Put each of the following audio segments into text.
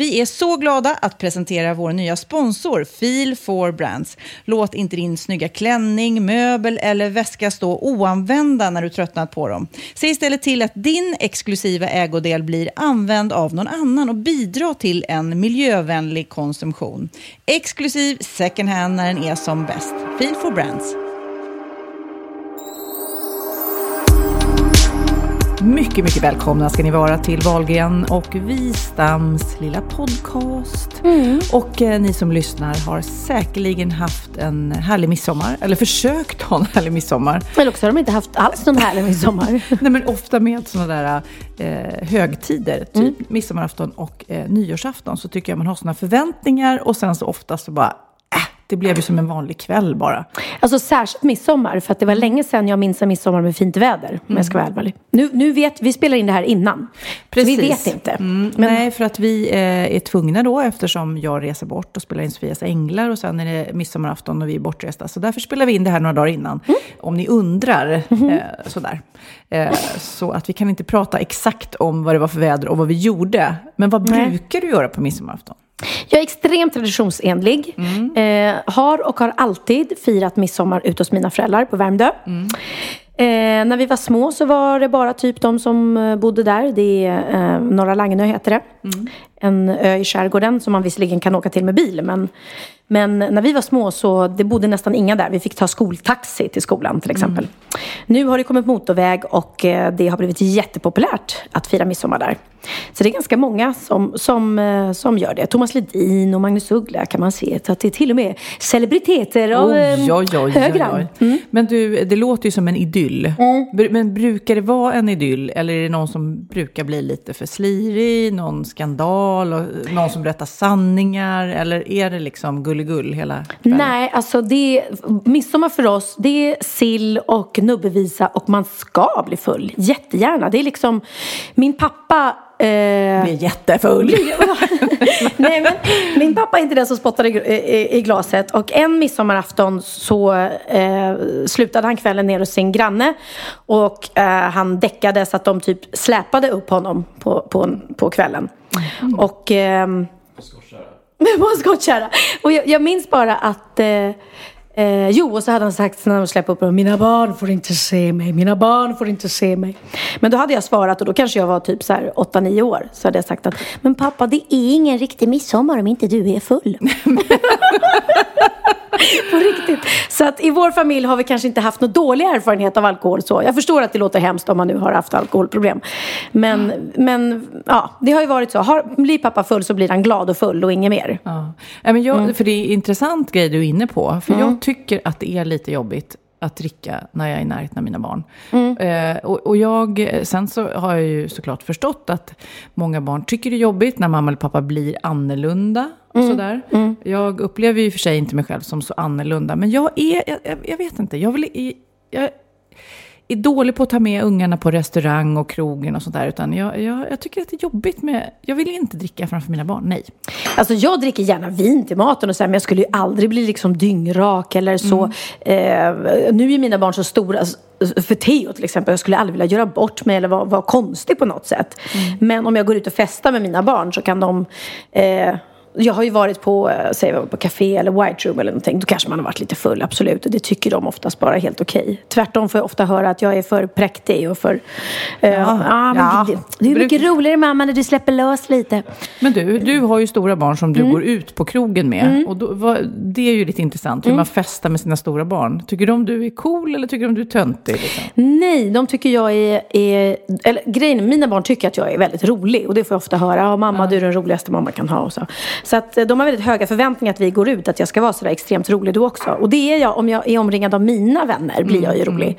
Vi är så glada att presentera vår nya sponsor Feel for Brands. Låt inte din snygga klänning, möbel eller väska stå oanvända när du tröttnat på dem. Se istället till att din exklusiva ägodel blir använd av någon annan och bidra till en miljövänlig konsumtion. Exklusiv second hand när den är som bäst. Feel for Brands. Mycket, mycket välkomna ska ni vara till Valgren och Wistams lilla podcast. Och eh, ni som lyssnar har säkerligen haft en härlig midsommar, eller försökt ha en härlig midsommar. Eller också har de inte haft alls någon härlig midsommar. Nej, men ofta med sådana där eh, högtider, typ midsommarafton och eh, nyårsafton, så tycker jag man har sådana förväntningar och sen så oftast så bara, det blev ju som en vanlig kväll bara. Alltså särskilt midsommar, för att det var länge sedan jag minns en midsommar med fint väder, om jag ska vara allvarlig. Nu, nu vet, vi spelar in det här innan, så vi vet inte. Mm, Men- Nej, för att vi eh, är tvungna då, eftersom jag reser bort och spelar in Sofias Änglar och sen är det midsommarafton och vi är bortresta. Så därför spelar vi in det här några dagar innan, Mm. om ni undrar. Mhm. Eh, sådär. Eh, så att vi kan inte prata exakt om vad det var för väder och vad vi gjorde. Men vad Nej. brukar du göra på midsommarafton? Jag är extremt traditionsenlig. Eh, har och har alltid firat midsommar ute hos mina föräldrar på Värmdö. Eh, när vi var små så var det bara typ de som eh, bodde där. Det är eh, Norra Langenö heter det. En ö i skärgården som man visserligen kan åka till med bil. Men, men när vi var små så det bodde nästan inga där. Vi fick ta skoltaxi till skolan till exempel. Nu har det kommit motorväg och eh, det har blivit jättepopulärt att fira midsommar där. Så det är ganska många som, som, eh, som gör det. Thomas Ledin och Magnus Uggla kan man se. Så att det är till och med celebriteter av eh, Oj, oj, oj, oj, rang. oj. Men du, det låter ju som en idyll. Br- Men brukar det vara en idyll? Eller är det någon som brukar bli lite för slirig? Någon skandal? Och någon som berättar sanningar? Eller är det liksom gulligull hela kvällen? Nej, alltså det, midsommar för oss, det är sill och nubbevisa och man ska bli full. Jättegärna. Det är liksom, min pappa eh, Blir jättefull. Nej, men min pappa är inte den som spottar i, i, i glaset. Och en midsommarafton så eh, slutade han kvällen ner hos sin granne. Och eh, han däckade så att de typ släpade upp honom på, på, på kvällen. Och... ehm, på en skottkärra. Och jag, jag minns bara att... Eh, Eh, jo, och så hade han sagt när de släppte upp honom, mina barn får inte se mig, mina barn får inte se mig. Men då hade jag svarat, och då kanske jag var typ så här 8-9 år, så hade jag sagt att, men pappa det är ingen riktig midsommar om inte du är full. På riktigt. Så att i vår familj har vi kanske inte haft någon dålig erfarenhet av alkohol så. Jag förstår att det låter hemskt om man nu har haft alkoholproblem. Men, men ja, det har ju varit så. Har, blir pappa full så blir han glad och full och inget mer. Ja. Men jag, Mm. För det är en intressant grej du är inne på. För jag tycker att det är lite jobbigt att dricka när jag är i närheten av mina barn. Mm. Eh, och, och jag, sen så har jag ju såklart förstått att många barn tycker det är jobbigt när mamma eller pappa blir annorlunda. Och Mm. sådär. Jag upplever ju för sig inte mig själv som så annorlunda. Men jag är, jag, jag- jag vet inte, jag, vill, jag är dålig på att ta med ungarna på restaurang och krogen och sånt där. Utan jag, jag, jag tycker att det är jobbigt med, jag vill inte dricka framför mina barn, nej. Alltså jag dricker gärna vin till maten och så här, men jag skulle ju aldrig bli liksom dyngrak eller så. Eh, nu är mina barn så stora. s- För Theo till exempel, jag skulle aldrig vilja göra bort mig eller vara, vara konstig på något sätt. Men om jag går ut och festar med mina barn så kan de eh, jag har ju varit på, eh, säg på café eller white room eller någonting. Då kanske man har varit lite full, absolut. Och det tycker de oftast bara helt okej. Tvärtom får jag ofta höra att jag är för präktig och för... Uh, ja, men ja. Det, det är mycket roligare mamma när du släpper lös lite. Men du, du har ju stora barn som du går ut på krogen med. Och då, vad, det är ju lite intressant, hur man festar med sina stora barn. Tycker de du är cool eller tycker de du är töntig? Liksom? Nej, de tycker jag är, är... Eller grejen mina barn tycker att jag är väldigt rolig. Och det får jag ofta höra. Ja, mamma, du är den roligaste mamma kan ha. Och så så att eh, de har väldigt höga förväntningar att vi går ut. Att jag ska vara sådär extremt rolig du också. Och det är jag. Om jag är omringad av mina vänner blir jag ju rolig.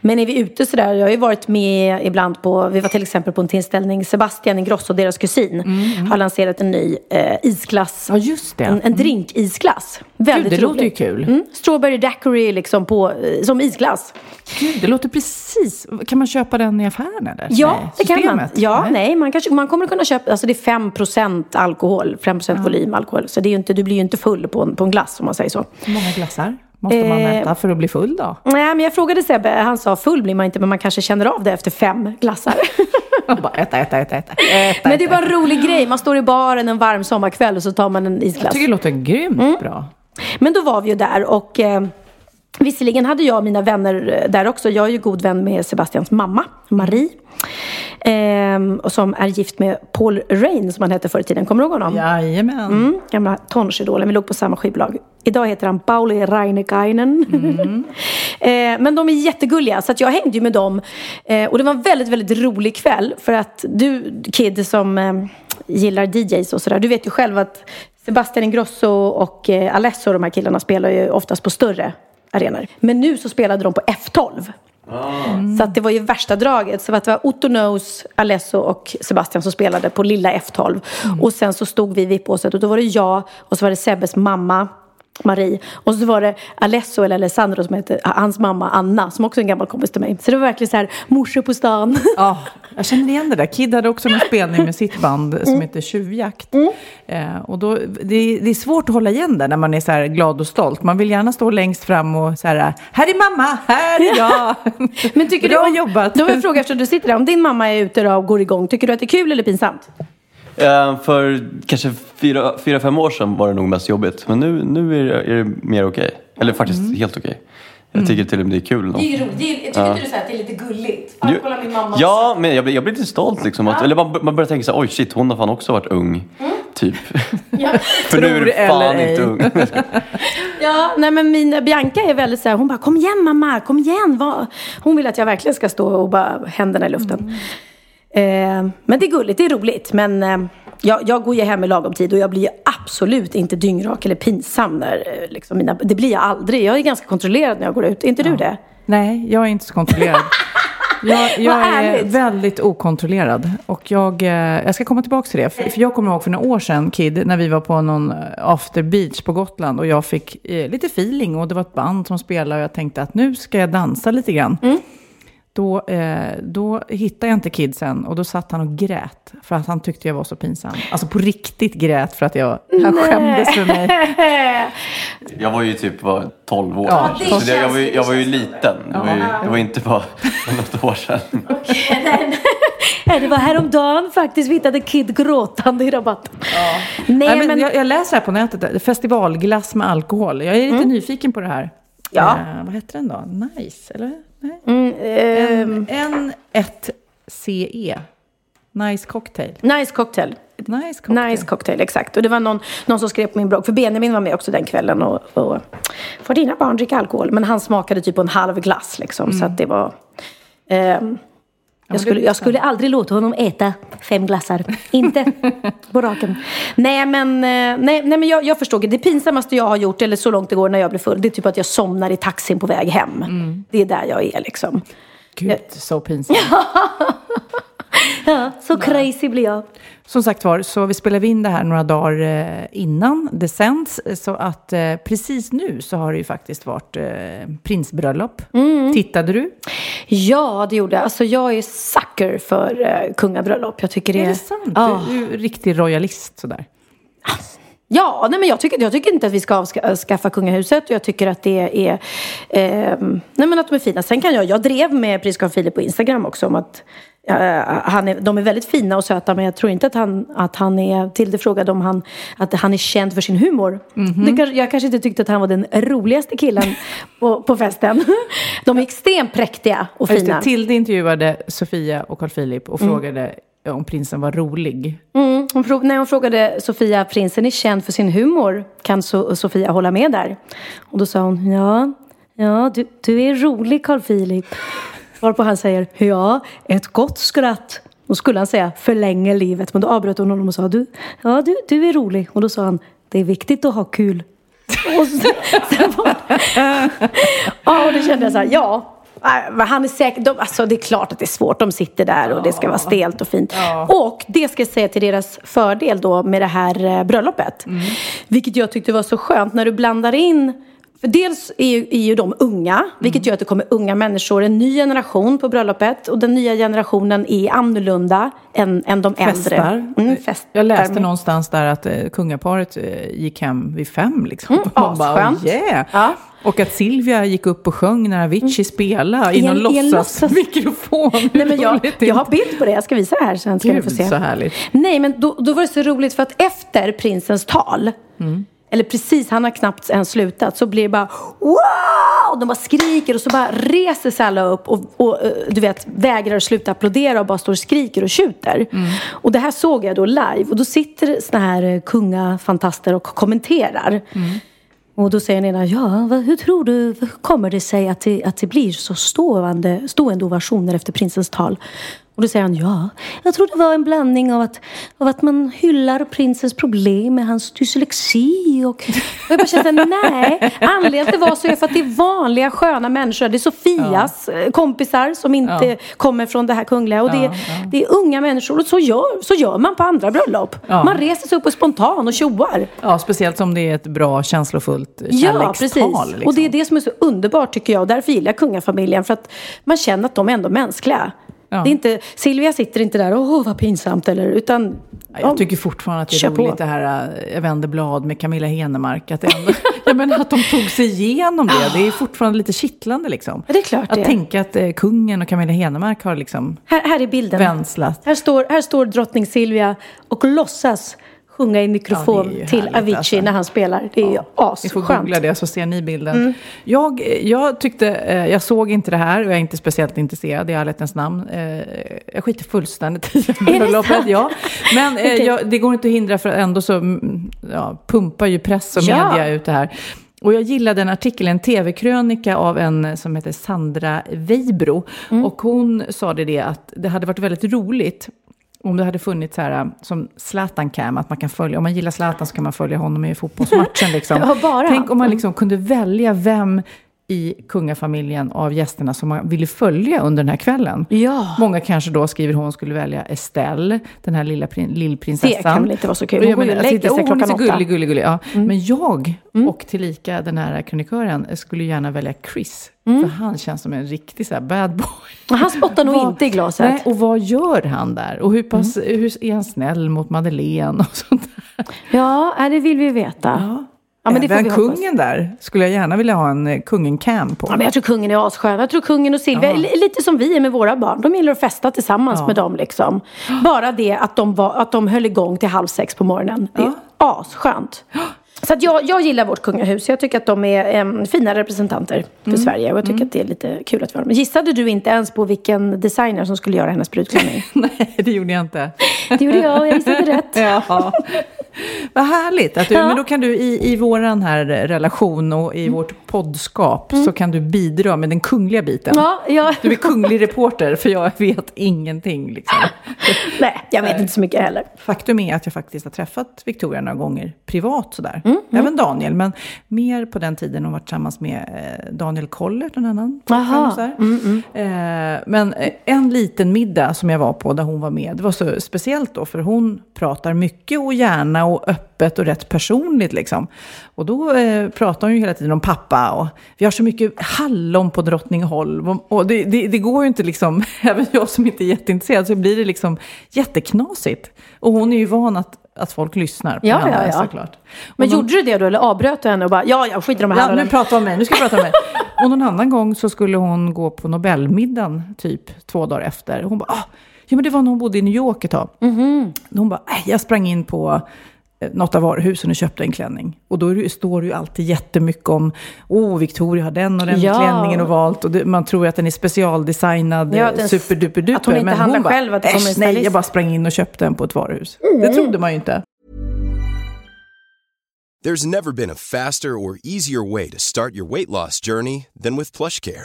Men är vi ute sådär. Jag har ju varit med ibland på... Vi var till exempel på en tillställning. Sebastian Ingrosso, deras kusin, har lanserat en ny eh, isglass. Ja, just det. En, en drink-isglass. Väldigt Gud, det låter ju kul. Mm. Strawberry daiquiri liksom på, eh, som isglass. Gud, det låter precis... Kan man köpa den i affären eller? Ja, Nej, det kan man. Ja, Nej. nej, man, kanske, man kommer kunna köpa, alltså det är 5% alkohol, 5% volym alkohol. Så det är inte, du blir ju inte full på en, på en glass om man säger så. Hur många glassar måste man Eh, äta för att bli full då? Nej, men jag frågade Sebbe, han sa full blir man inte, men man kanske känner av det efter fem glassar. Bara äta, äta, äta, äta. äta men det är bara en rolig grej, man står i baren en varm sommarkväll och så tar man en Jag isglass. tycker det låter grymt Mm. bra. Men då var vi ju där och eh, visserligen hade jag och mina vänner eh, där också. Jag är ju god vän med Sebastians mamma, Marie. Ehm, och som är gift med Paul Rain som han hette förr i tiden. Kommer du ihåg honom? Jajamän. Mm, gamla tonårsidolen. Vi låg på samma skivbolag. Idag heter han Pauli Reinekainen. eh, men de är jättegulliga så jag hängde ju med dem. Eh, och det var en väldigt, väldigt rolig kväll. För att du, Kid, som eh, gillar DJs och sådär. Du vet ju själv att Sebastian Ingrosso och eh, Alesso, de här killarna, spelar ju oftast på större arenor. Men nu så spelade de på F12. Så att det var ju värsta draget. Så att det var Otto Knows, Alesso och Sebastian som spelade på lilla F12. Och sen så stod vi i VIP-båset och då var det jag och så var det Sebbes mamma Marie. Och så var det Alesso eller Alessandro som heter hans mamma Anna som också är en gammal kompis till mig. Så det var verkligen så här morsor på stan. Ja, jag känner igen det där. Kid hade också en spelning med sitt band Mm. som heter Tjuvjakt. Eh, och då, det, är- det är svårt att hålla igen där när man är så här glad och stolt. Man vill gärna stå längst fram och så här, här är mamma, här är jag. Men tycker Bra du, jobbat. Då vill jag fråga eftersom du sitter där. Om din mamma är ute och går igång. Tycker du att det är kul eller pinsamt? Eh, För kanske fyra, fyra, fem år sedan var det nog mest jobbigt. Men nu, nu är, det, är det mer okej. Eller faktiskt Mm. helt okej. Jag tycker till och med det är kul. Nog. ju roligt. Tycker inte du så att det är lite gulligt? Jo, Ja, men jag blir, jag blir lite stolt liksom. Att, Eller man, man börjar tänka så här, oj shit, hon har fan också varit ung. Typ. För nu är du fan inte ung. Ja, nej men min Bianca är väldigt så här, hon bara kom igen mamma, kom igen. Vad? Hon vill att jag verkligen ska stå och bara händerna i luften. Eh, men det är gulligt, det är roligt. Men eh, jag, jag går ju hem i lagom tid och jag blir ju absolut inte dyngrak eller pinsam. När, eh, liksom mina, det blir jag aldrig. Jag är ganska kontrollerad när jag går ut. Är inte du det? Nej, jag är inte så kontrollerad. Jag, jag är väldigt okontrollerad. Och jag, eh, jag ska komma tillbaka till det. För, jag kommer ihåg för några år sedan, Kid, när vi var på någon eh, after beach på Gotland. Och jag fick eh, lite feeling och det var ett band som spelade. Och jag tänkte att nu ska jag dansa lite grann. Då, eh, då hittade jag inte Kid sen och då satt han och grät. För att han tyckte jag var så pinsam. Alltså på riktigt grät för att jag, han skämdes för mig. Jag var ju typ var 12 år. Ja, det Så det, jag, var ju, känns jag var ju liten. Det var, ju, det var inte bara något år sedan. Nej, det var häromdagen faktiskt vi hittade Kid gråtande i rabatten. Nej, Nej, men men, jag, jag läser här på nätet, festivalglass med alkohol. Jag är lite nyfiken på det här. Ja. Eh, vad heter den då? Nice, eller? Nej. mm, ehm, N1CE. Nice cocktail. nice cocktail. Nice cocktail. Nice cocktail, exakt. Och det var någon, någon som skrev på min blogg, för Benjamin var med också den kvällen och, och får dina barn dricka alkohol? Men han smakade typ på en halv glass liksom, så att det var... ehm, jag, skulle, jag skulle aldrig låta honom äta fem glassar. Inte på raken. Nej men, eh, nej, nej, men jag, jag förstår. Det pinsammaste jag har gjort, eller så långt det går när jag blir full, det är typ att jag somnar i taxin på väg hem. Det är där jag är liksom. Gud, så pinsamt. Ja, så crazy blir jag. Som sagt var, så vi spelade in det här några dagar eh, innan det sänds. Så att eh, precis nu så har det ju faktiskt varit eh, prinsbröllop. Mm. Tittade du? Ja, det gjorde jag. Alltså jag är sucker för eh, kungabröllop. Jag tycker det Är det sant? Ja. Du, är riktig royalist sådär. Ja, nej men jag tycker, jag tycker inte att vi ska avskaffa kungahuset. Jag tycker att det är... Eh, nej men att de är fina. Sen kan jag... Jag drev med prins Carl Philip på Instagram också om att Uh, han är, de är väldigt fina och söta men jag tror inte att han, att han är, Tilde frågade om han, att han är känd för sin humor. Mm -hmm. det, jag kanske inte tyckte att han var den roligaste killen på, på festen. De är extremt präktiga och fina. Tilde intervjuade Sofia och Carl Philip och mm. frågade om prinsen var rolig. Mm, hon när hon frågade Sofia, prinsen är känd för sin humor, kan so Sofia hålla med där? Och då sa hon, ja, ja du, du är rolig Carl Philip. Varpå han säger, ja, ett gott skratt. Då skulle han säga, förlänger livet. Men då avbröt hon honom och sa, du, ja, du, du är rolig. Och då sa han, det är viktigt att ha kul. och så, sen var, ja, och då kände jag så här, ja, han är säkert, de, alltså det är klart att det är svårt. De sitter där och det ska vara stelt och fint. Ja. Och det ska jag säga till deras fördel då med det här eh, bröllopet. Mm. Vilket jag tyckte var så skönt när du blandar in för dels är ju, är ju de unga, vilket mm. gör att det kommer unga människor, en ny generation på bröllopet. Och den nya generationen är annorlunda än, än de festar. äldre. Mm, festar. Jag läste någonstans där att eh, kungaparet eh, gick hem vid fem. Liksom. Mm, asskönt. Oh, yeah. ja. Och att Silvia gick upp och sjöng när Avicii mm. spelade i någon låtsasmikrofon. Nej, men jag, jag har bild på det, jag ska visa här sen ska Gud, få se. så härligt. Nej, men då, då var det så roligt för att efter prinsens tal mm eller precis, han har knappt ens slutat, så blir det bara wow! De bara skriker och så bara reser sig alla upp och, och eh, du vet, vägrar sluta applådera och bara står och skriker och tjuter. Mm. Och det här såg jag då live och då sitter såna här eh, kungafantaster och kommenterar. Mm. Och då säger den ena, ja, hur tror du, hur kommer det sig att det, att det blir så stående, stående ovationer efter prinsens tal? Och då säger han ja. Jag tror det var en blandning av att, av att man hyllar prinsens problem med hans dyslexi och, och jag bara kände nej. Anledningen till det var så är för att det är vanliga sköna människor. Det är Sofias ja. Eh, kompisar som inte ja. kommer från det här kungliga. Och det, är, det är unga människor och så gör, så gör man på andra bröllop. Man reser sig upp och spontan och tjoar. Ja, speciellt som det är ett bra känslofullt kärlekstal. Ja, precis. Liksom. Och det är det som är så underbart tycker jag. Och därför gillar jag kungafamiljen. För att man känner att de är ändå mänskliga. Ja. Det är inte, Silvia sitter inte där, åh vad pinsamt, eller, utan... Jag tycker fortfarande att det är roligt på. det här, äh, jag vänder blad med Camilla Henemark. Att, ändå, ja, men att de tog sig igenom det, det är fortfarande lite kittlande liksom. Ja, det är klart Att det. tänka att eh, kungen och Camilla Henemark har liksom här, här är bilden. vänslat. Här står, här står drottning Silvia och låtsas sjunga i mikrofon ja, till Avicii alltså. när han spelar. Det är ja, asskönt. Ni får googla det så ser ni bilden. Mm. Jag, jag tyckte, eh, jag såg inte det här och jag är inte speciellt intresserad i ärlighetens namn. Eh, jag skiter fullständigt i bröllopet. Ja. Men eh, okay. jag, det går inte att hindra för ändå så mm, ja, pumpar ju press och ja. media ut det här. Och jag gillade en artikel, en tv-krönika av en som heter Sandra Weibro. Mm. Och hon sa det, det att det hade varit väldigt roligt om det hade funnits så här, som Zlatan Cam, att man kan följa, om man gillar Zlatan så kan man följa honom i fotbollsmatchen. Liksom. Tänk om man liksom kunde välja vem i kungafamiljen av gästerna som man ville följa under den här kvällen. Ja. Många kanske då skriver hon skulle välja Estelle, den här lilla prin lillprinsessan. Det kan väl inte vara så kul? Hon går ju och lägger sig klockan åtta. Gullig, gullig, gullig. Ja. Mm. Men jag mm. och tillika den här kronikören skulle gärna välja Chris. Mm. För han känns som en riktig så bad boy. Han spottar nog inte i glaset. Nej, och vad gör han där? Och hur, pass, mm. hur är han snäll mot Madeleine och sånt där? Ja, det vill vi veta. Ja. Ja, men Även kungen där skulle jag gärna vilja ha en eh, kungen-cam på. Ja, men jag tror kungen är asskön. Jag tror kungen och Silvia, ja. lite som vi är med våra barn. De gillar att festa tillsammans ja. med dem. Liksom. Bara det att de, var, att de höll igång till halv sex på morgonen. Det är ja. asskönt. Så att jag, jag gillar vårt kungahus. Jag tycker att de är um, fina representanter för mm. Sverige. Och jag tycker mm. att det är lite kul att har dem. Gissade du inte ens på vilken designer som skulle göra hennes brudklänning? Nej, det gjorde jag inte. Det gjorde jag och jag gissade rätt. ja. Vad härligt. Att du, ja. Men då kan du i, i vår här relation och i vårt poddskap mm. så kan du bidra med den kungliga biten. Ja, ja. Du är kunglig reporter för jag vet ingenting. Liksom. Nej, jag vet inte så mycket heller. Faktum är att jag faktiskt har träffat Victoria några gånger privat sådär. Mm, mm. Även Daniel, men mer på den tiden hon var tillsammans med eh, Daniel Kollert, en annan. Aha. Mm, mm. Eh, men eh, en liten middag som jag var på där hon var med, det var så speciellt då för hon pratar mycket och gärna och öppet och rätt personligt liksom. Och då eh, pratar hon ju hela tiden om pappa och vi har så mycket hallon på Drottningholm. Och, och det, det, det, går ju inte liksom, även jag som inte är jätteintresserad, så blir det liksom jätteknasigt. Och hon är ju van att att folk lyssnar på Ja, henne ja, ja. såklart. Men någon- gjorde du det då eller avbröt du henne och bara ja, jag skiter i de här Ja, nu pratar om mig. Nu ska jag prata om mig. Och någon annan gång så skulle hon gå på Nobelmiddagen typ två dagar efter. Hon bara, ah, ja men det var när hon bodde i New York ett tag. Hon bara, äh, jag sprang in på något av varuhusen och köpte en klänning. Och då det, står det ju alltid jättemycket om, åh, Victoria har den och den Ja. klänningen och valt. Och det, man tror att den är specialdesignad, Ja, ja, att den- superduperduper. att hon inte Men handlar bara, själv, att det kommer en "Äsch, nej, stylist." jag bara sprang in och köpte den på ett varuhus. Det trodde man ju inte. There's never been a faster or easier way to start your weight loss journey than with PlushCare.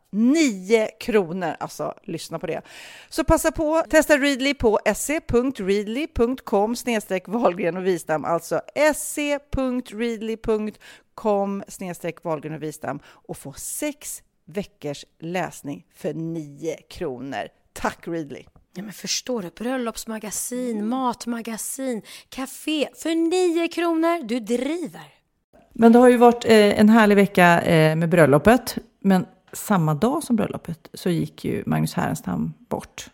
9 kronor. Alltså, lyssna på det. Så passa på, testa Readly på se.readly.com snedstreck Wahlgren och Wistam. Alltså se.readly.com snedstreck Wahlgren och Wistam och få sex veckors läsning för 9 kronor. Tack Readly! Ja, men förstår du? Bröllopsmagasin, matmagasin, café för 9 kronor. Du driver. Men det har ju varit eh, en härlig vecka eh, med bröllopet. Men samma dag som bröllopet så gick ju Magnus Härenstam bort.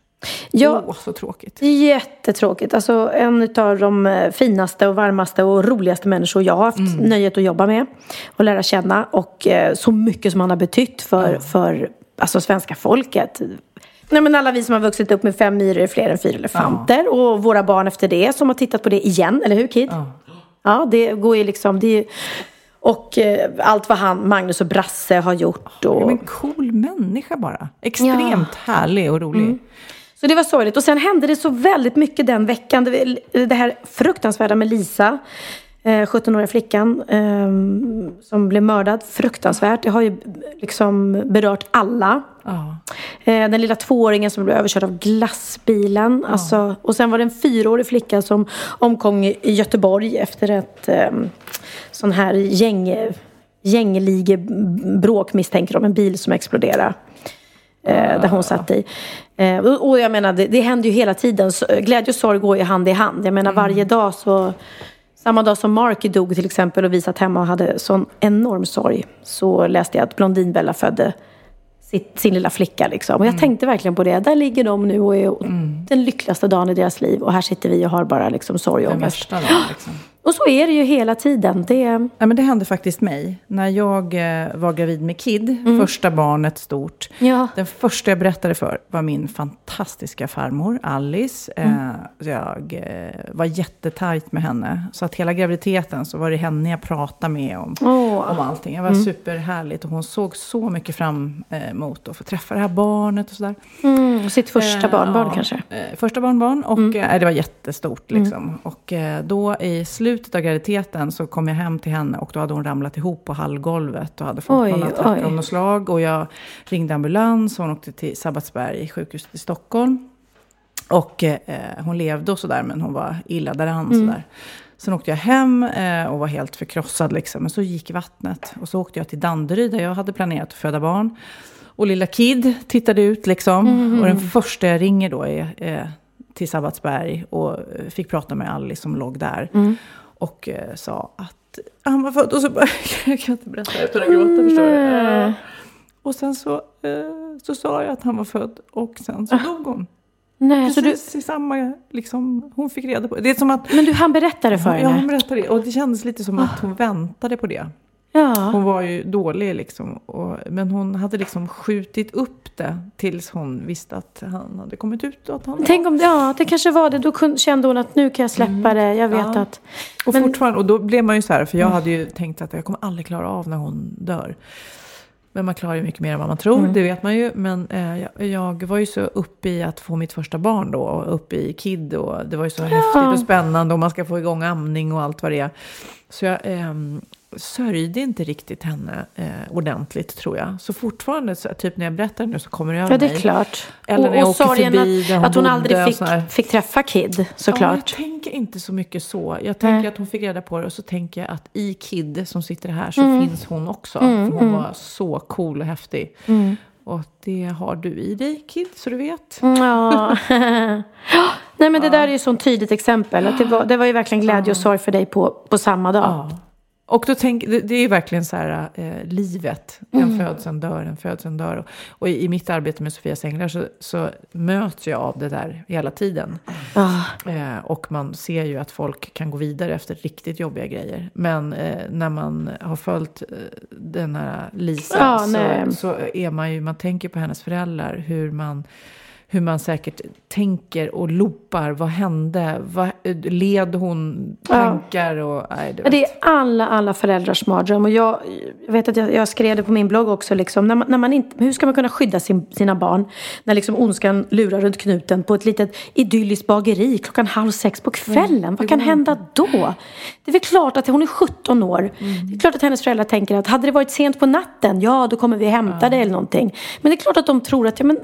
Ja, Åh, så tråkigt. Jättetråkigt. Alltså en av de eh, finaste och varmaste och roligaste människor jag har haft Mm. nöjet att jobba med och lära känna. Och eh, så mycket som han har betytt för, för alltså, svenska folket. Nej, men alla vi som har vuxit upp med fem myror är fler än fyra elefanter. Och våra barn efter det som har tittat på det igen, eller hur Kid? Ja, det går ju liksom... Det är, ju- och eh, allt vad han, Magnus och Brasse har gjort. Och... Ja, men cool människa bara. Extremt härlig och rolig. Mm. Så det var sorgligt. Och sen hände det så väldigt mycket den veckan. Det, här fruktansvärda med Lisa, eh, 17-åriga flickan eh, som blev mördad. Fruktansvärt. Det har ju liksom berört alla. Ja. Eh, den lilla tvååringen som blev överkörd av glassbilen. Alltså, och sen var det en fyraårig flicka som omkom i i Göteborg efter ett eh, sån här gäng, gängligebråk misstänker de. En bil som exploderade. Eh, där hon satt i. Eh, och, och jag menar, det, det händer ju hela tiden. Så, eh, glädje och sorg går ju hand i hand. Jag menar varje dag så... Samma dag som Marky dog till exempel och vi satt hemma och hade sån enorm sorg. Så läste jag att Blondinbella födde sitt, sin lilla flicka. Liksom. Och jag tänkte verkligen på det. Där ligger de nu och är den lyckligaste dagen i deras liv. Och här sitter vi och har bara liksom sorg och ångest. liksom. Och så är det ju hela tiden. Det... Ja, men det hände faktiskt mig. När jag eh, var gravid med Kid, första barnet stort. Ja. Den första jag berättade för var min fantastiska farmor Alice. Eh, så jag eh, var jättetajt med henne. Så att hela graviditeten så var det henne jag pratade med om, Åh. om allting. Det var superhärligt och hon såg så mycket fram eh, emot att få träffa det här barnet och sådär. Mm, sitt första Eh, barnbarn ja, kanske. Eh, första barnbarn och Mm. eh, det var jättestort liksom. Och eh, då i slutet av graviditeten så kom jag hem till henne och då hade hon ramlat ihop på hallgolvet och hade fått Oj, någon attack av något slag. Och jag ringde ambulans och hon åkte till Sabbatsberg sjukhuset i Stockholm. Och eh, hon levde och sådär men hon var illa däran Mm. sådär. Sen åkte jag hem eh, och var helt förkrossad liksom. Men så gick vattnet. Och så åkte jag till Danderyd där jag hade planerat att föda barn. Och lilla Kid tittade ut liksom. Mm. Och den första jag ringer då är eh, till Sabbatsberg. Och eh, fick prata med Alice som låg där. Mm. Och eh, sa att han var född. Och så bara, jag kan inte berätta utan att gråta förstår du. Eh, Och sen så, eh, så sa jag att han var född. Och sen så dog hon. Nej, så du, Precis i samma, liksom, hon fick reda på det. Är som att... men du, han berättade för Ja, hon henne? berättade det. Och det kändes lite som att hon väntade på det. Ja. Hon var ju dålig liksom. Och, men hon hade liksom skjutit upp det tills hon visste att han hade kommit ut och att han Tänk om, ja, det kanske var det. Då kände hon att nu kan jag släppa det. Jag vet Mm. Ja. att... Och Men- fortfarande, och då blev man ju så här, för jag hade ju tänkt att jag kommer aldrig klara av när hon dör. Men man klarar ju mycket mer än vad man tror, Mm. det vet man ju. Men eh, jag, jag var ju så uppe i att få mitt första barn då, och uppe i KID och det var ju så häftigt och spännande och man ska få igång amning och allt vad det är. Så jag eh, sörjde inte riktigt henne eh, ordentligt tror jag. Så fortfarande, så, typ när jag berättar nu så kommer det över Ja, det är mig. klart. Eller när och jag och åker förbi där att, hon att hon bodde aldrig fick, fick träffa Kid, Ja, såklart. jag tänker inte så mycket så. Jag tänker att hon fick reda på det och så tänker jag att i Kid som sitter här så Mm. finns hon också. för hon var så cool och häftig. Mm. Och det har du i dig Kid, så du vet. Ja. Nej men det där är ju så tydligt exempel. Att det, var, det var ju verkligen glädje och sorg för dig på, på samma dag. Ja. Och då tänk, det, det är ju verkligen så här, eh, livet. En Mm. föds, en dör, en föds, en dör. Och, och i, i mitt arbete med Sofias änglar så, så möts jag av det där hela tiden. Ja. Eh, och man ser ju att folk kan gå vidare efter riktigt jobbiga grejer. Men eh, när man har följt eh, den här Lisa nej. så, så är man ju, man tänker på hennes föräldrar, hur man hur man säkert tänker och loopar. Vad hände? Vad, led hon tankar? Och, nej, Ja, Det är alla, alla föräldrars mardröm. Och jag, jag vet att jag, jag skrev det på min blogg också. Liksom, när man, när man inte, hur ska man kunna skydda sin, sina barn när liksom ondskan lurar runt knuten på ett litet idylliskt bageri klockan halv sex på kvällen? Vad kan hända då? Det är väl klart att hon är 17 år. Det är klart att hennes föräldrar tänker att hade det varit sent på natten, ja då kommer vi hämta dig eller någonting. Men det är klart att de tror att ja, men,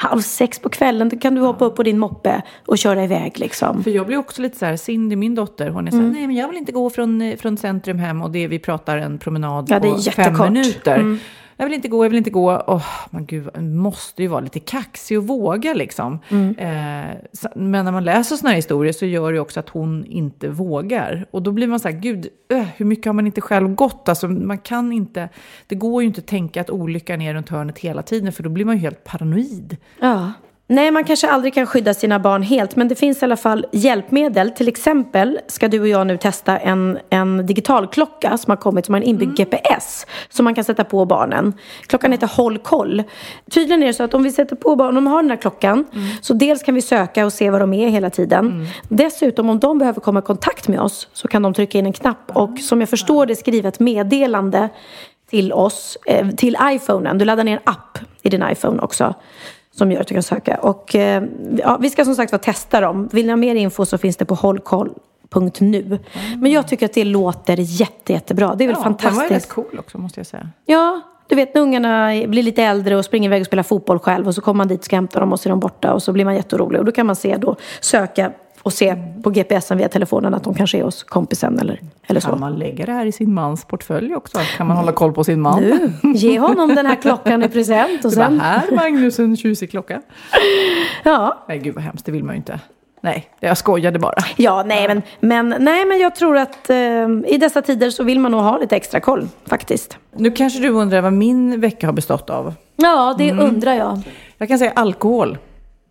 halv sex på kvällen, då kan du hoppa upp på din moppe och köra iväg liksom. För jag blir också lite så här, Cindy, min dotter, hon är så Mm. här, nej men jag vill inte gå från, eh, från centrum hem och det vi pratar en promenad Ja, det är på fem minuter. Mm. Jag vill inte gå, jag vill inte gå. Åh, men gud, man måste ju vara lite kaxig och våga liksom. Mm. Eh, men när man läser sådana här historier så gör det också att hon inte vågar. Och då blir man så här, gud, öh, hur mycket har man inte själv gått? Alltså, man kan inte, det går ju inte att tänka att olyckan är runt hörnet hela tiden, för då blir man ju helt paranoid. Ja. Nej, man kanske aldrig kan skydda sina barn helt, men det finns i alla fall hjälpmedel. Till exempel ska du och jag nu testa en, en digitalklocka som har kommit som har en inbyggd GPS som man kan sätta på barnen. Klockan heter Håll koll. Tydligen är det så att om vi sätter på barnen, om de har den här klockan, så dels kan vi söka och se var de är hela tiden. Dessutom, om de behöver komma i kontakt med oss så kan de trycka in en knapp och som jag förstår det skriva ett meddelande till oss, eh, till iPhonen. Du laddar ner en app i din iPhone också som gör att du kan söka. Och, eh, ja, vi ska som sagt vara testa dem. Vill ni ha mer info så finns det på hållkoll.nu. Men jag tycker att det låter jätte, jättebra. Det är väl Den var ju rätt fantastiskt. cool också måste jag säga. Ja, du vet när ungarna blir lite äldre och springer iväg och spelar fotboll själv och så kommer man dit och ska hämta dem och så är de borta och så blir man jätteorolig. Och då kan man se då, söka och se på GPSen via telefonen att de kanske är hos kompisen eller, eller så. Kan man lägga det här i sin mans portfölj också? Kan man hålla koll på sin man? Nu, ge honom den här klockan i present och Du bara, sen... här Magnus, en tjusig klocka. Ja. Nej, gud vad hemskt, det vill man ju inte. Nej, jag skojade bara. Ja, nej men, men, nej, men jag tror att eh, i dessa tider så vill man nog ha lite extra koll faktiskt. Nu kanske du undrar vad min vecka har bestått av. Ja, det Mm. undrar jag. Jag kan säga alkohol.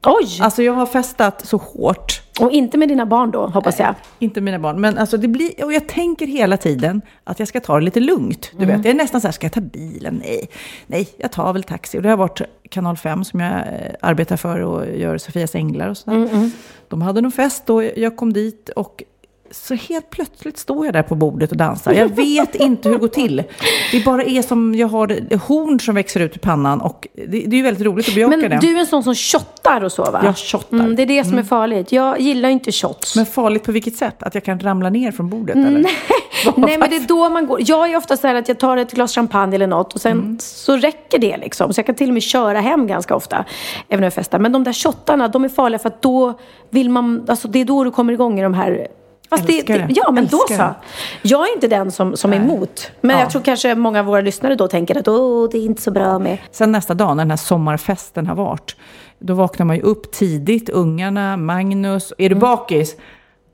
Oj! Alltså jag har festat så hårt. Och inte med dina barn då, hoppas jag. Inte mina barn, men alltså det blir, och jag tänker hela tiden att jag ska ta det lite lugnt. Du Mm. vet, jag är nästan så här, ska jag ta bilen? Nej, nej, jag tar väl taxi. Och det har varit Kanal 5 som jag eh, arbetar för och gör Sofias Änglar och sådär. Mm, De hade nog fest och jag kom dit och så helt plötsligt står jag där på bordet och dansar. Jag vet inte hur det går till. Det bara är som jag har horn som växer ut i pannan och det, det är ju väldigt roligt att bejaka Men det. du är en sån som shottar och så va? Jag shottar. Mm, det är det som är Mm. farligt. Jag gillar inte shots. Men farligt på vilket sätt? Att jag kan ramla ner från bordet eller? Nej men det är då man går. Jag är ofta så här att jag tar ett glas champagne eller något och sen Mm. så räcker det liksom. Så jag kan till och med köra hem ganska ofta. Även när jag festar. Men de där shottarna, de är farliga för att då vill man, alltså det är då du kommer igång i de här Fast det, det, ja, men då Älskar så. det. Jag är inte den som, som är emot. Men Ja. jag tror kanske många av våra lyssnare då tänker att åh, det är inte så bra med... Sen nästa dag när den här sommarfesten har varit, då vaknar man ju upp tidigt, ungarna, Magnus. Är du Mm. bakis?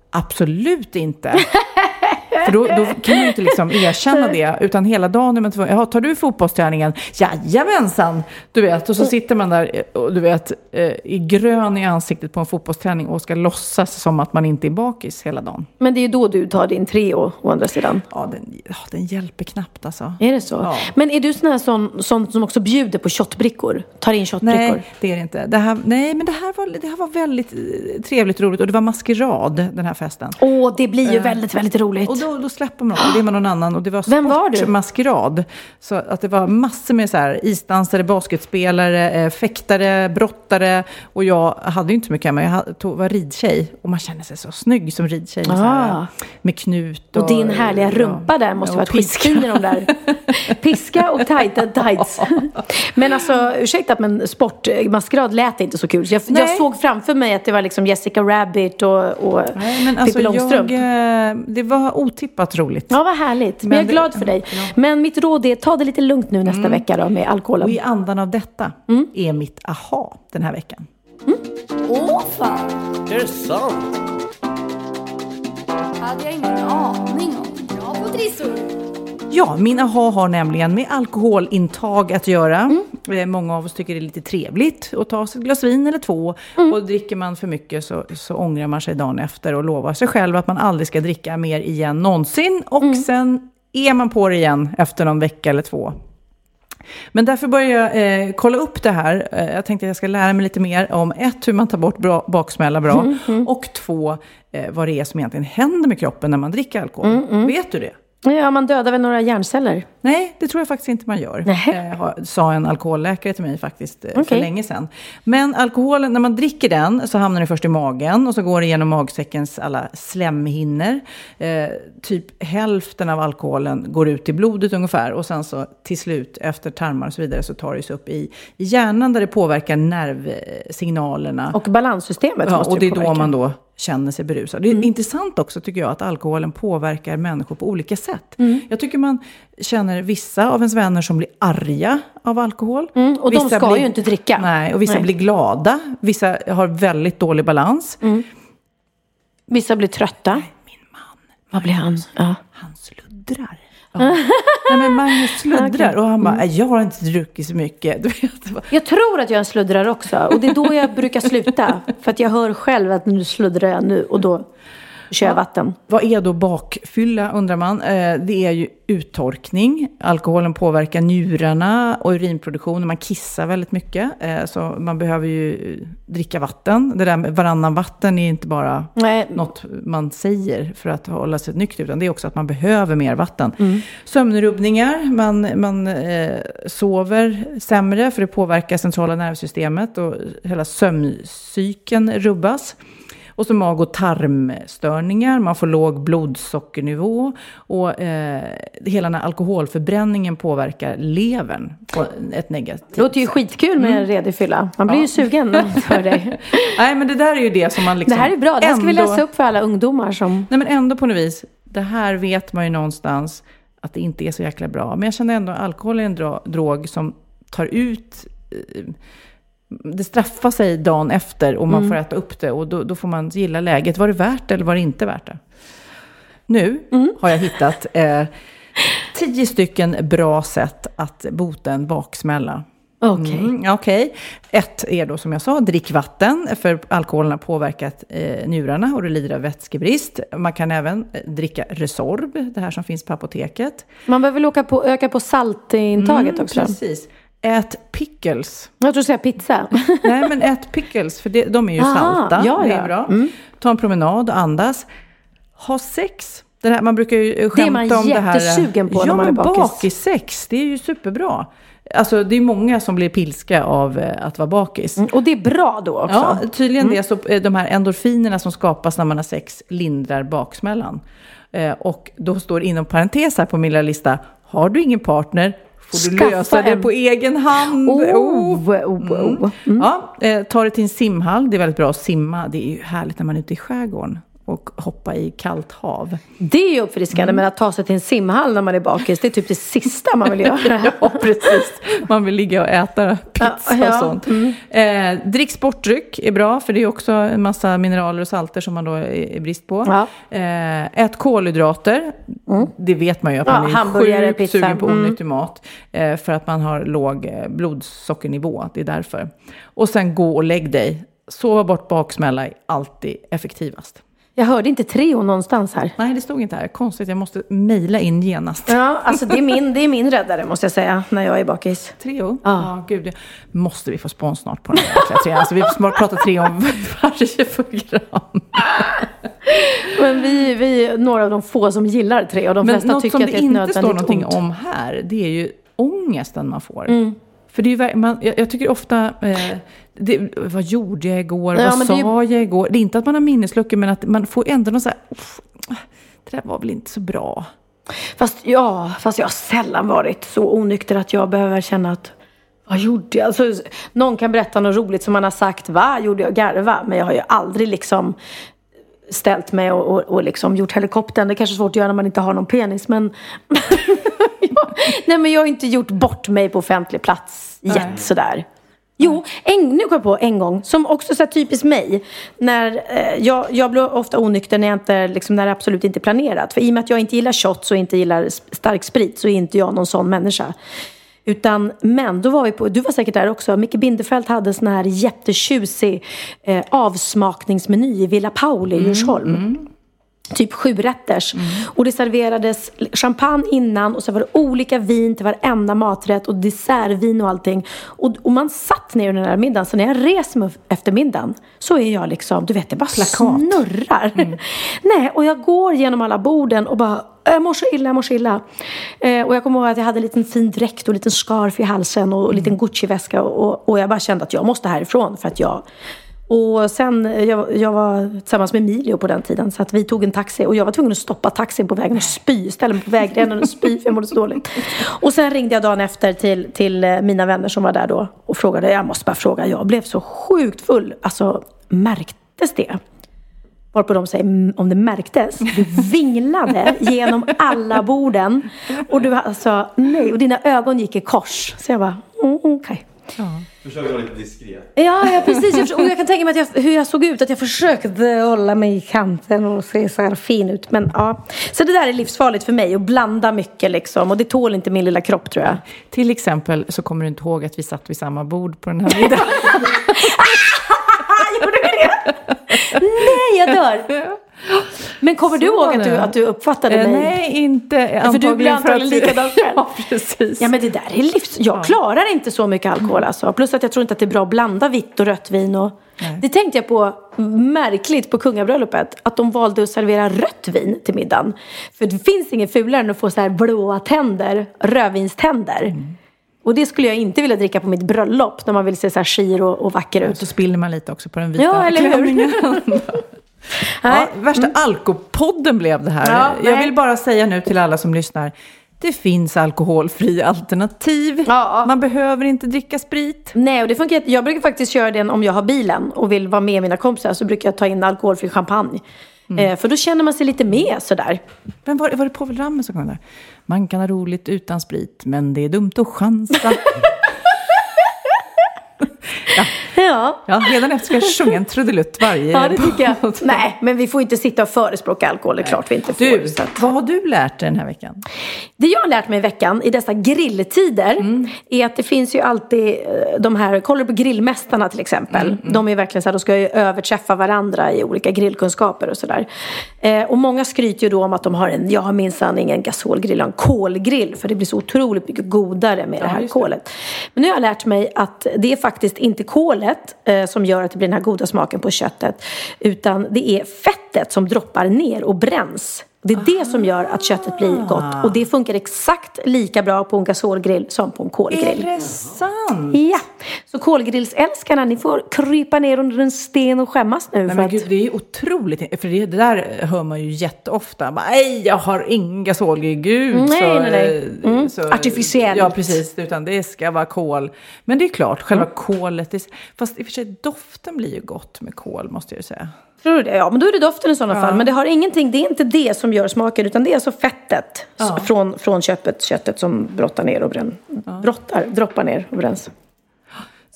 Absolut inte. För då, då kan ju inte liksom erkänna det, utan hela dagen är man tvungen, jaha, tar du fotbollsträningen? Jajamensan! Du vet, och så sitter man där, och du vet, eh, i grön i ansiktet på en fotbollsträning och ska låtsas som att man inte är bakis hela dagen. Men det är ju då du tar din Treo, å andra sidan. Ja, den, ja, den hjälper knappt alltså. Är det så? Ja. Men är du sån här sån, sån som också bjuder på shotbrickor? Tar in shotbrickor? Nej, det är det inte. Det här, nej, men det här, var, det här var väldigt eh, trevligt och roligt. Och det var maskerad, den här festen. Åh, det blir ju Eh, väldigt, väldigt roligt. Och då, då släpper man också, det är man någon annan. Och det var var sportmaskerad. Så att det var massor med så här, isdansare, basketspelare, eh, fäktare, brottare. Och jag hade ju inte så mycket hemma, jag tog, var ridtjej. Och man känner sig så snygg som ridtjej. Med, här, Ah. med knut och... Och din härliga rumpa där måste och varit skitfin i de där. Piska och tajta tights. Men alltså, ursäkta men sportmaskerad lät inte så kul. Jag, jag såg framför mig att det var liksom Jessica Rabbit och, och Nej, men alltså, Pippi Långstrump. jag, eh, det var otippat roligt. Ja, vad härligt. Men, Men jag är det- glad för dig. Men mitt råd är, ta det lite lugnt nu nästa vecka då med alkoholen. Och i andan av detta Mm. är mitt aha den här veckan. Åh fan! Är det sant? hade jag ingen aning om. Bra på trissor. Ja, min aha har nämligen med alkoholintag att göra. Mm. Eh, Många av oss tycker det är lite trevligt att ta sig ett glas vin eller två. Mm. Och dricker man för mycket så, så ångrar man sig dagen efter och lovar sig själv att man aldrig ska dricka mer igen någonsin. Och Mm. sen är man på det igen efter någon vecka eller två. Men därför börjar jag eh, kolla upp det här. Eh, jag tänkte att jag ska lära mig lite mer om ett, hur man tar bort bra, baksmälla bra. Mm, Och två, eh, vad det är som egentligen händer med kroppen när man dricker alkohol. Mm, Vet du det? Ja, man dödar väl några hjärnceller? Nej, det tror jag faktiskt inte man gör. Eh, har- sa en alkoholläkare till mig faktiskt eh, för länge sedan. Men alkoholen, när man dricker den så hamnar den först i magen och så går det genom magsäckens alla slemhinnor. Eh, typ hälften av alkoholen går ut i blodet ungefär och sen så till slut efter tarmar och så vidare så tar det sig upp i, i hjärnan där det påverkar nervsignalerna. Och balanssystemet Ja, måste och det är då påverka. Mm. man då känner sig berusad. Det är intressant också tycker jag att alkoholen påverkar människor på olika sätt. Mm. Jag tycker man känner vissa av ens vänner som blir arga av alkohol. Mm, och de Vissa ska blir, ju inte dricka. Nej, och vissa Nej. blir glada. Vissa har väldigt dålig balans. Vissa blir trötta. Min man, Vad blir han? Ja. han sluddrar. Ja. Nej, men Magnus sluddrar. Och han bara, "Nej, jag har inte druckit så mycket. Du vet, Jag tror att jag är en sluddrare också. Och det är då jag brukar sluta. För att jag hör själv att nu sluddrar jag nu. Och då kör jag vatten. Vad är då bakfylla undrar man. Eh, Det är ju uttorkning. Alkoholen påverkar njurarna och urinproduktionen. Man kissar väldigt mycket. eh, Så man behöver ju dricka vatten. Det där med varannan vatten är inte bara Nej. något man säger för att hålla sig nykter. Utan det är också att man behöver mer vatten. Mm. Sömnrubbningar. Man, man eh, sover sämre för det påverkar centrala nervsystemet. Och hela sömncykeln rubbas. Och så mag och tarmstörningar, man får låg blodsockernivå och eh, hela den här alkoholförbränningen påverkar levern på ett negativt Det låter ju skitkul med en redig fylla. Man blir ju sugen för dig. Nej men det där är ju det som man liksom Det här är bra. Det här ska vi läsa upp för alla ungdomar som... Nej men ändå på något vis, det här vet man ju någonstans att det inte är så jäkla bra. Men jag känner ändå att alkohol är en drog som tar ut eh, det straffar sig dagen efter och man Mm. får äta upp det och då, då får man gilla läget. Var det värt det eller var det inte värt det? Nu Mm. har jag hittat eh, tio stycken bra sätt att bota en baksmälla. Okej. Mm, Okej. Ett är då som jag sa, drick vatten. För alkoholen har påverkat eh, njurarna och du lider av vätskebrist. Man kan även eh, dricka Resorb, det här som finns på apoteket. Man behöver väl på, öka på saltintaget Mm, också. Precis. Ät pickles. Jag tror säga pizza. Nej, men ät pickles, för det, de är ju Aha, salta. ja, Det ja. är bra. Mm. Ta en promenad och andas. Ha sex. Det här, man brukar ju Det är skämta man om det här. jättesugen på ja, när man är men bakis. bakissex, det är ju superbra. Alltså det är många som blir pilska av eh, att vara bakis. Och det är bra då också. Ja, tydligen Mm. det. Så eh, de här endorfinerna som skapas när man har sex lindrar baksmällan. Eh, och då står det inom parentes här på min lilla lista, har du ingen partner får du Skaffa lösa det en. på egen hand. Oh, Oh. oh, oh. Mm. Ja, eh, ta det till en simhall. Det är väldigt bra att simma. Det är ju härligt när man är ute i skärgården och hoppa i kallt hav. Det är ju uppfriskande, Mm. men att ta sig till en simhall när man är bakis, det är typ det sista man vill göra. ja, precis. Man vill ligga och äta pizza Ja, ja. och sånt. Eh, drick sportdryck är bra, för det är också en massa mineraler och salter som man då är i brist på. Ja. Eh, ät kolhydrater. Det vet man ju att man är sjukt pizza. sugen på Mm. onyttig mat. Eh, för att man har låg eh, blodsockernivå. Det är därför. Och sen gå och lägg dig. Sova bort baksmälla är alltid effektivast. Jag hörde inte Treo någonstans här. Nej, det stod inte här. Konstigt, jag måste mejla in genast. Ja, alltså det är min, det är min räddare måste jag säga, när jag är bakis. Treo? Ja, gud. det- Måste vi få spons snart på den här jäkla trean? Alltså, vi pratar tre om varje program. Men vi, vi är några av de få som gillar Treo. De flesta något tycker som att det det är ett inte nödvändigt står någonting ont. om här, det är ju ångesten man får. Mm. För det är, ju man, jag, jag tycker ofta, eh, det, vad gjorde jag igår, Ja, vad sa det är jag igår? Det är inte att man har minnesluckor, men att man får ändå någon så här, "Uff, det där var väl inte så bra. Fast, ja, fast jag har sällan varit så onykter att jag behöver känna att vad gjorde jag? Alltså, någon kan berätta något roligt som man har sagt, va, gjorde jag garva? Men jag har ju aldrig liksom ställt mig och, och, och liksom gjort helikoptern. Det är kanske svårt att göra när man inte har någon penis, men Nej men jag har inte gjort bort mig på offentlig plats jätt sådär. Jo, en, nu kom jag på en gång, som också så typiskt mig. När, eh, jag, jag blir ofta onykter när, jag inte, liksom, när det absolut inte är planerat. För i och med att jag inte gillar shots och inte gillar stark sprit så är inte jag någon sån människa. Utan, men då var vi på, du var säkert där också, Micke Bindefeld hade sån här jättetjusig eh, avsmakningsmeny i Villa Pauli i Djursholm. Typ sjurätters. Mm. Och det serverades champagne innan och så var det olika vin till varenda maträtt och dessertvin och allting. Och, och man satt ner under den här middagen. Så när jag reser mig efter middagen så är jag liksom, du vet, det bara snurrar. Mm. Nej, och jag går genom alla borden och bara jag mår så illa, jag mår så illa. Eh, och jag kommer ihåg att jag hade en liten fin dräkt och en liten scarf i halsen och en liten Gucci-väska. Och, och jag bara kände att jag måste härifrån för att jag och sen, jag, jag var tillsammans med Emilio på den tiden så att vi tog en taxi och jag var tvungen att stoppa taxin på vägen och spy, ställa mig på vägrenen och spy för jag mådde så dåligt. Och sen ringde jag dagen efter till, till eh, mina vänner som var där då och frågade, jag måste bara fråga, jag blev så sjukt full, alltså märktes det? Varpå de säger, om det märktes, du vinglade genom alla borden och du alltså, nej, och dina ögon gick i kors. Så jag bara, mm, okej. Försök vara lite diskret. Ja, ja precis. Jag, och jag kan tänka mig att jag, hur jag såg ut. Att jag försökte hålla mig i kanten och se så här fin ut. Men ja. Så det där är livsfarligt för mig. Att blanda mycket liksom. Och det tål inte min lilla kropp tror jag. Till exempel så kommer du inte ihåg att vi satt vid samma bord på den här middagen. Gjorde vi det? Nej, jag dör. Men kommer du Så ihåg att du, att du uppfattade Eh, mig? Nej, inte för du blir antagligen likadan själv. Ja, precis. Ja men det där är livs... Jag klarar inte så mycket alkohol alltså. Plus att jag tror inte att det är bra att blanda vitt och rött vin. Och... Det tänkte jag på märkligt på kungabröllopet. Att de valde att servera rött vin till middagen. För det finns inget fulare än att få så här blåa tänder, rödvinständer. Och det skulle jag inte vilja dricka på mitt bröllop. När man vill se så här skir och, och vacker ut. Så spiller man lite också på den vita Ja, eller hur? Ja, värsta alkopodden blev det här. Ja, jag nej. vill bara säga nu till alla som lyssnar. Det finns alkoholfria alternativ. Ja. Man behöver inte dricka sprit. Nej, och det funkar Jag brukar faktiskt köra den om jag har bilen och vill vara med mina kompisar. Så brukar jag ta in alkoholfri champagne. Eh, för då känner man sig lite med sådär. Men var, var det Povel Ramel som kom där? Man kan ha roligt utan sprit, men det är dumt att chansa. Ja. ja, redan efter ska jag sjunga en trudelutt varje Ja, det tycker jag. Nej, men vi får inte sitta och förespråka alkohol. Det är klart vi inte får. Du, att- vad har du lärt dig den här veckan? Det jag har lärt mig i veckan, i dessa grilltider, är att det finns ju alltid eh, de här, kollar du på grillmästarna till exempel. De är verkligen så här, de ska ju överträffa varandra i olika grillkunskaper och sådär. Eh, och många skryter ju då om att de har en, jag har minsann ingen gasolgrill, jag har en kolgrill. För det blir så otroligt mycket godare med det här kolet. Men nu har jag lärt mig att det är faktiskt inte kolet eh, som gör att det blir den här goda smaken på köttet. Utan det är fettet som droppar ner och bränns. Det är det som gör att köttet blir gott. Och det funkar exakt lika bra på en gasolgrill som på en kolgrill. Är det sant? Ja, så kolgrillsälskarna, ni får krypa ner under en sten och skämmas nu. Nej, men att... gud, det är otroligt. För det, det där hör man ju jätteofta. Nej, jag har ingen gasolgrill. Gud, Nej, så, nej, nej. eh, Mm. så- Artificiellt. Ja, precis. Utan det ska vara kol. Men det är klart, själva kolet. är- Fast i och för sig, doften blir ju gott med kol, måste jag ju säga. Tror du det? Ja, men då är det doften i sådana Ja. fall. Men det har ingenting, det är inte det som gör smaken, utan det är alltså fettet Ja. från, från köttet, köttet som brottar ner och bränns. Brottar, droppar ner och bränns.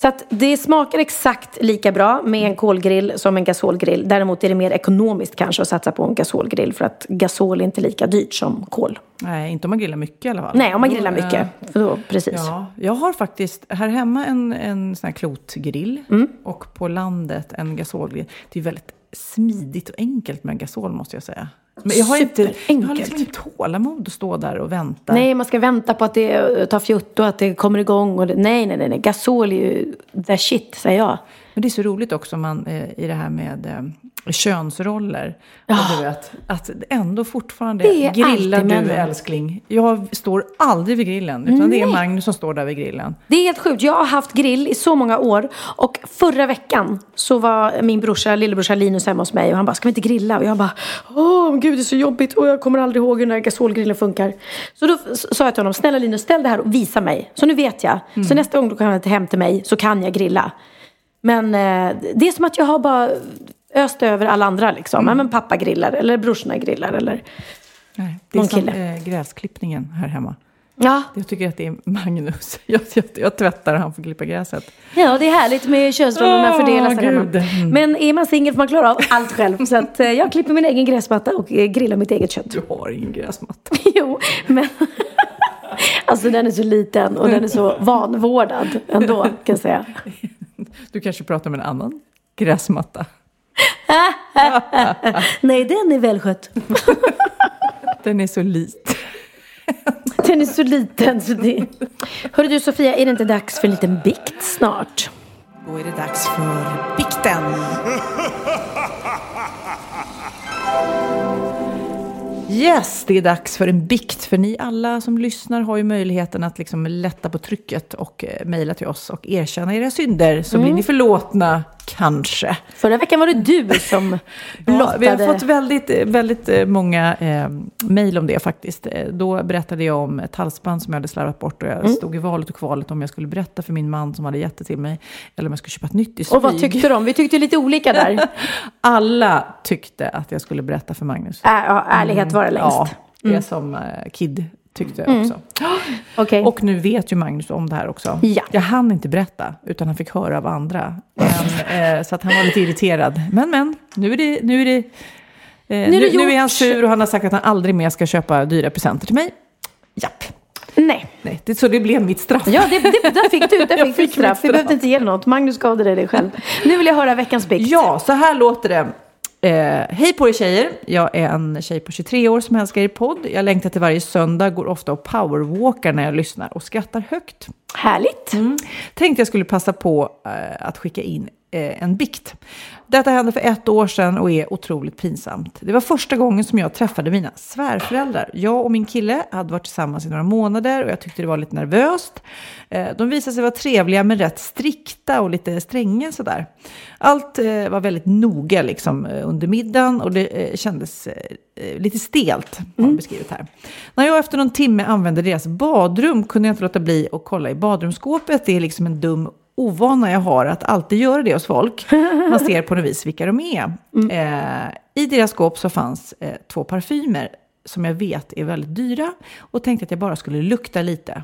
Så att det smakar exakt lika bra med en kolgrill som en gasolgrill. Däremot är det mer ekonomiskt kanske att satsa på en gasolgrill för att gasol är inte lika dyrt som kol. Nej, inte om man grillar mycket i alla fall. Nej, om man grillar eh, mycket. För då, precis. Ja, jag har faktiskt här hemma en, en sån här klotgrill Mm. och på landet en gasolgrill. Det är väldigt smidigt och enkelt med en gasol måste jag säga. Men jag har, inte, jag har liksom inget tålamod att stå där och vänta. Nej, man ska vänta på att det tar fjutt och att det kommer igång. Och det, nej, nej, nej, nej. Gasol är ju the shit, säger jag. Men det är så roligt också man, eh, i det här med eh, könsroller. Och du vet, att ändå fortfarande grillar alltid du männen. älskling. Jag står aldrig vid grillen, utan det är Magnus som står där vid grillen. Det är helt sjukt. Jag har haft grill i så många år. Och förra veckan så var min brorsa, lillebrorsa Linus hemma hos mig. Och han bara, ska vi inte grilla? Och jag bara, åh gud det är så jobbigt. Och jag kommer aldrig ihåg hur den här gasolgrillen funkar. Så då sa jag till honom, snälla Linus ställ det här och visa mig. Så nu vet jag. Så nästa gång du kommer hem till mig så kan jag grilla. Men eh, det är som att jag har bara öst över alla andra liksom. Ja, men pappa grillar eller brorsorna grillar eller... Nej, det är Någon som kille. eh, gräsklippningen här hemma. Ja, Jag tycker att det är Magnus. Jag, jag, jag tvättar och han får klippa gräset. Ja, det är härligt med könsrollerna Åh, fördelas här hemma. Mm. Men är man singel får man klara av allt själv. Så att, eh, jag klipper min egen gräsmatta och eh, grillar mitt eget kött. Du har ingen gräsmatta. jo, men... alltså den är så liten och den är så vanvårdad ändå, kan jag säga. Du kanske pratar om en annan gräsmatta. Nej, den är välskött. Den är så lit. Den är så liten. Så det... Hörru du Sofia, är det inte dags för en liten bikt snart? Då är det dags för bikten. Yes, det är dags för en bikt. För ni alla som lyssnar har ju möjligheten att liksom lätta på trycket och eh, mejla till oss och erkänna era synder. Så Mm. blir ni förlåtna, kanske. Förra veckan var det du som Ja, blottade... vi har fått väldigt, väldigt eh, många eh, mejl om det faktiskt. Eh, Då berättade jag om ett halsband som jag hade slarvat bort och jag Mm. stod i valet och kvalet om jag skulle berätta för min man som hade gett det till mig eller om jag skulle köpa ett nytt i smyg. Och vad tyckte de? Vi tyckte lite olika där. Alla tyckte att jag skulle berätta för Magnus. Ä- ja, ärlighet var det längst. Ja, det Mm. som eh, Kid tyckte Mm. också. Okej. Och nu vet ju Magnus om det här också. Ja. Jag hann inte berätta, utan han fick höra av andra. Men, eh, så att han var lite irriterad. Men, men, nu är det... Nu är, det, eh, är nu, det nu är han sur och han har sagt att han aldrig mer ska köpa dyra presenter till mig. Japp. Nej. Nej, det, så det blev mitt straff. Ja, det, det, där fick du, där Jag fick fick straff. mitt Vi straff. behövde inte ge något. Magnus gav det dig själv. Nu vill jag höra veckans bikt. Ja, så här låter det. Eh, Hej på er tjejer! Jag är en tjej på 23 år som älskar er podd. Jag längtar till varje söndag, går ofta och powerwalkar när jag lyssnar och skrattar högt. Härligt! Mm. Tänkte jag skulle passa på eh, att skicka in en bikt. Detta hände för ett år sedan och är otroligt pinsamt. Det var första gången som jag träffade mina svärföräldrar. Jag och min kille hade varit tillsammans i några månader och jag tyckte det var lite nervöst. Eh, de visade sig vara trevliga men rätt strikta och lite stränga sådär. Allt eh, var väldigt noga liksom, eh, under middagen och det eh, kändes eh, eh, lite stelt, har de beskrivit här. När jag efter någon timme använde deras badrum kunde jag inte låta bli att kolla i badrumsskåpet. Det är liksom en dum ovana jag har att alltid göra det hos folk. Man ser på något vis vilka de är. Eh, I deras skåp så fanns eh, två parfymer som jag vet är väldigt dyra och tänkte att jag bara skulle lukta lite.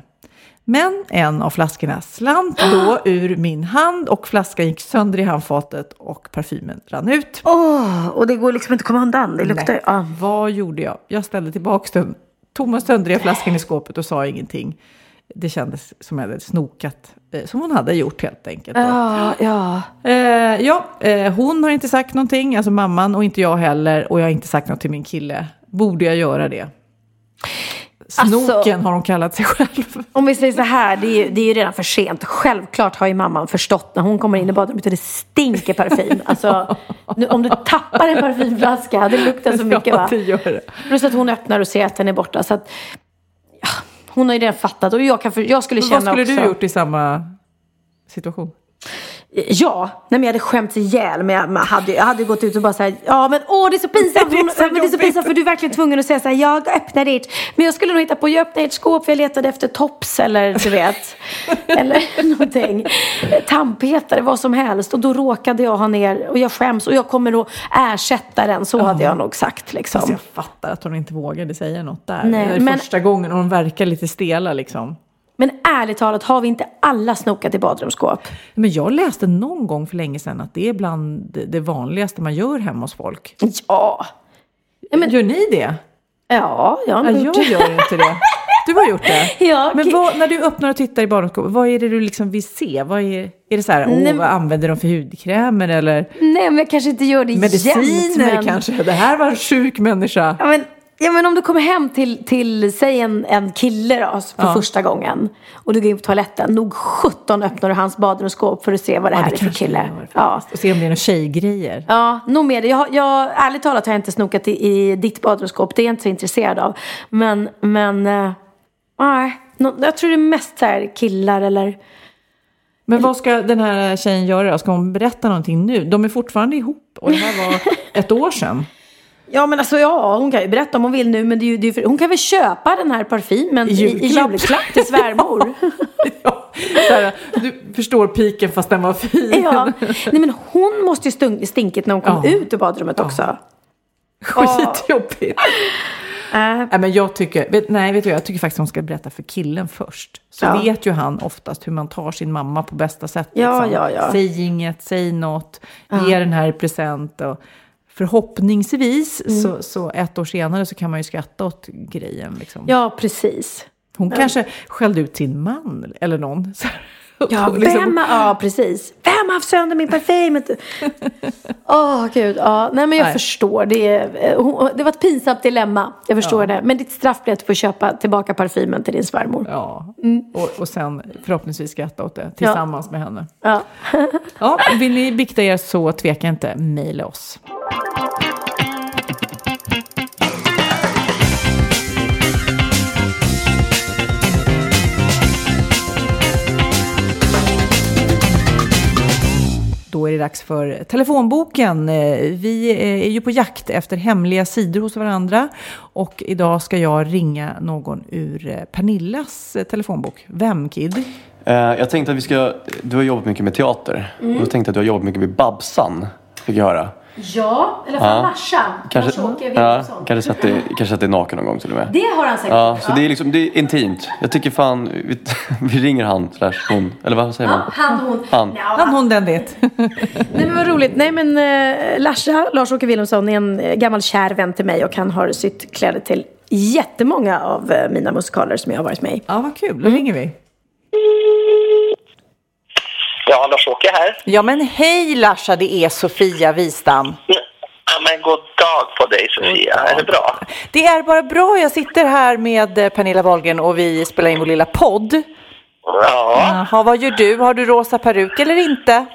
Men en av flaskorna slant då ur min hand och flaskan gick sönder i handfatet och parfymen rann ut. Åh, och det går liksom inte att komma undan. Det luktar Nej. ja. Vad gjorde jag? Jag ställde tillbaka den tomma söndriga flaskan i skåpet och sa ingenting. Det kändes som jag hade snokat, eh, som hon hade gjort helt enkelt. Ja, ja. Eh, ja, eh, hon har inte sagt någonting, alltså mamman och inte jag heller. Och jag har inte sagt något till min kille. Borde jag göra det? Snoken Alltså- har hon kallat sig själv. Om vi säger så här, det är, ju, det är ju redan för sent. Självklart har ju mamman förstått när hon kommer in i badrummet och det stinker parfym. Alltså, nu, om du tappar en parfymflaska, det luktar så mycket ja, va? det gör det. Plus att hon öppnar och ser att den är borta. Så att, ja, hon har ju redan fattat och jag, kan för, jag skulle känna vad skulle också... du gjort i samma situation? Ja, nej men jag hade skämts ihjäl. Men jag, hade, jag hade gått ut och bara såhär, ja men åh det är så pinsamt. Det är så men det är så pinsamt för du är verkligen tvungen att säga såhär, jag öppnar ditt. Men jag skulle nog hitta på, jag öppnar ert skåp för jag letade efter tops eller du vet. eller någonting. Tandpetare, vad som helst. Och då råkade jag ha ner, och jag skäms och jag kommer att ersätta den. Så hade jag nog sagt liksom. Fast jag fattar att hon inte vågade säga något där. Nej, det är men- första gången och hon verkar lite stela liksom. Men ärligt talat, har vi inte alla snokat i badrumsskåp? Men jag läste någon gång för länge sedan att det är bland det- vanligaste man gör hemma hos folk. Ja. Gör ni det? Ja, jag har Ja, jag gjort det. gör inte det. Du har gjort det? Ja, Men vad, när du öppnar och tittar i badrumsskåpet, vad är det du liksom vill se? Vad är, är det så här, Nej, åh, vad använder de för hudkrämer eller Nej, men jag kanske inte gör det jämt. mediciner men... kanske? Det här var en sjuk människa. Ja men, ja, men om du kommer hem till, till säg en, en kille då, för Ja. första gången. Och du går in på toaletten. Nog 17 öppnar du hans badrumsskåp för att se vad det Ja, här det är för kille. Ja. Och se om det är några tjejgrejer. Ja, nog med det. Jag, jag, ärligt talat har jag inte snokat i, i ditt badrumsskåp. Det är jag inte så intresserad av. Men, men, eh, nej. Nå- jag tror det är mest så här killar eller... Men vad ska den här tjejen göra? Ska hon berätta någonting nu? De är fortfarande ihop och det här var ett år sedan. Ja men alltså ja, hon kan ju berätta om hon vill nu men det är ju, det är hon kan väl köpa den här parfymen i, i Julklapp. till svärmor. Så här, du förstår piken fast den var fin. ja. Nej men hon måste ju stunk, stinkit när hon kom Ja. ut ur badrummet också. Skitjobbigt. Nej, men jag tycker, vet, nej, vet du, jag tycker faktiskt hon ska berätta för killen först. Så Ja. vet ju han oftast hur man tar sin mamma på bästa sätt. Ja, liksom. ja, ja. Säg inget, säg något, Ja. ge den här i present. Och förhoppningsvis Mm. så, så ett år senare så kan man ju skratta åt grejen. Liksom. Ja precis. Hon Ja. kanske skällde ut sin man eller någon. Ja, vem har, ja, precis. Vem har haft sönder min parfym? Åh, gud. Ja, nej, men jag Nej. förstår. Det, är, det var ett pinsamt dilemma. Jag förstår Ja. det. Men ditt straff blir att du får köpa tillbaka parfymen till din svärmor. Ja, Mm. och, och sen förhoppningsvis skratta åt det tillsammans med henne. Ja. Ja, vill ni bikta er så tveka inte, mejla oss. Då är det dags för telefonboken. Eh, Vi eh, är ju på jakt efter hemliga sidor hos varandra och idag ska jag ringa någon ur eh, Pernillas telefonbok. Vem, Kid? Jag tänkte att vi ska, du har jobbat mycket med teater. Mm. Och då tänkte jag att du har jobbat mycket med Babsan. Fick jag höra. Ja, eller Ja. från Larsa. Kanske, Lars-Åke ja, kanske sett dig kanske sett dig naken någon gång till och med. Det har han säkert Ja, så ja. det är liksom, det är intimt. Jag tycker fan, vi, vi ringer han slash hon. Eller vad säger man? Han, hon. Han. Ja, Han, hon, den, det. Nej men vad roligt. Nej men eh, Larsa, Lars-Åke Wilhelmsson är en eh, gammal kär vän till mig och han har sytt kläder till jättemånga av eh, mina musikaler som jag har varit med i. Ja, vad kul. Då ringer vi. Ja, Lars-Åke här. Ja, men hej Larsa, det är Sofia Wistam. Ja, men god dag på dig Sofia. Är det bra? Det är bara bra. Jag sitter här med eh, Pernilla Wahlgren och vi spelar in vår lilla podd. Ja. Jaha, vad gör du? Har du rosa peruk eller inte?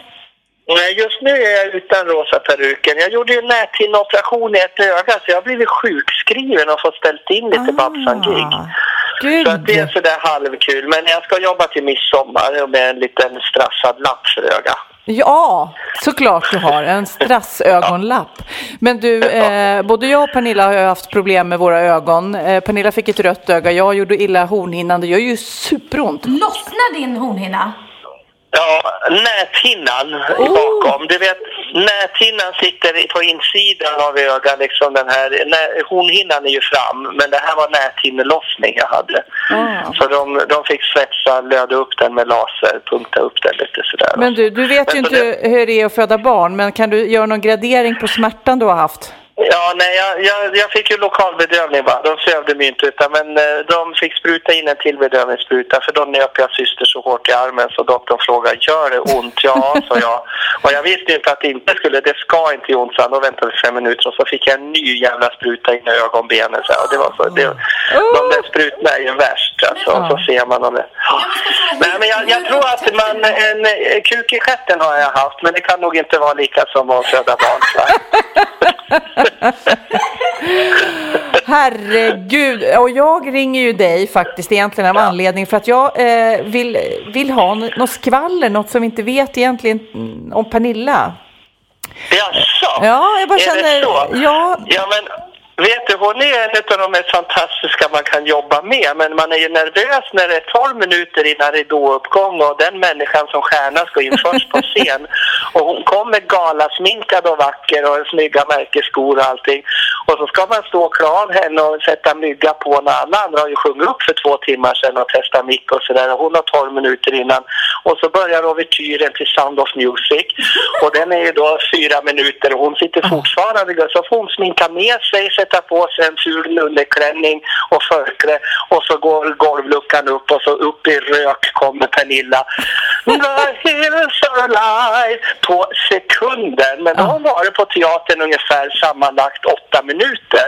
Nej, Just nu är jag utan rosa peruken. Jag gjorde ju en näthinneoperation i ett öga så jag har blivit sjukskriven och fått ställt in lite Babsan-gig. Gud. Så det är sådär halvkul. Men jag ska jobba till midsommar med en liten strassad lapp för öga. Ja, såklart du har. En strassögonlapp. Men du, eh, både jag och Pernilla har haft problem med våra ögon. Eh, Pernilla fick ett rött öga, jag gjorde illa hornhinnan. Det gör ju superont. Lossnar din hornhinna? Ja, näthinnan i bakom. Du vet, näthinnan sitter på insidan av ögat. Liksom den här, nä, hornhinnan är ju fram, men det här var näthinnelossning jag hade. Ah. Så de, de fick svetsa, löda upp den med laser, punkta upp den lite sådär. Men du, du vet ju Men så inte hur det är att föda barn, men kan du göra någon gradering på smärtan du har haft? Ja, nej, jag, jag, jag fick ju lokalbedövning bara. va. De sövde mig inte utan men eh, de fick spruta in en till bedövningsspruta för då nöp jag syster så hårt i armen så doktorn frågade gör det ont? Ja, sa jag. Och jag visste inte att det inte skulle, det ska inte göra ont så då väntade vi fem minuter och så fick jag en ny jävla spruta in i ögonbenet så här. och det var så, det, de där sprutorna är ju värst alltså, och så ser man dem. Nej men jag, jag tror att man, en eh, kuk i stjärten har jag haft men det kan nog inte vara lika som att föda barn. Herregud, och jag ringer ju dig faktiskt egentligen av anledning för att jag eh, vill, vill ha något skvaller, något som vi inte vet egentligen mm, om Pernilla. Jaså? Ja, jag bara är känner- Det så? ja. ja, men vet du, hon är en av de mest fantastiska man kan jobba med. Men man är ju nervös när det är 12 minuter innan ridåuppgång och den människan som stjärna ska in först på scen. Och hon kommer galasminkad och vacker och snygga märkesskor och allting. Och så ska man stå och klä av henne och sätta mygga på när alla andra har ju sjungit upp för två timmar sedan och testat mick och sådär. Och hon har 12 minuter innan. Och så börjar ouvertyren till Sound of Music. Och den är ju då fyra minuter och hon sitter fortfarande. Så får hon sminka med sig, sätta på sig en ful nunneklänning och förkläde. Och så går golvluckan upp och så upp i rök kommer Pernilla. The hills are alive på sekunden. Men då har hon varit på teatern ungefär sammanlagt åtta minuter.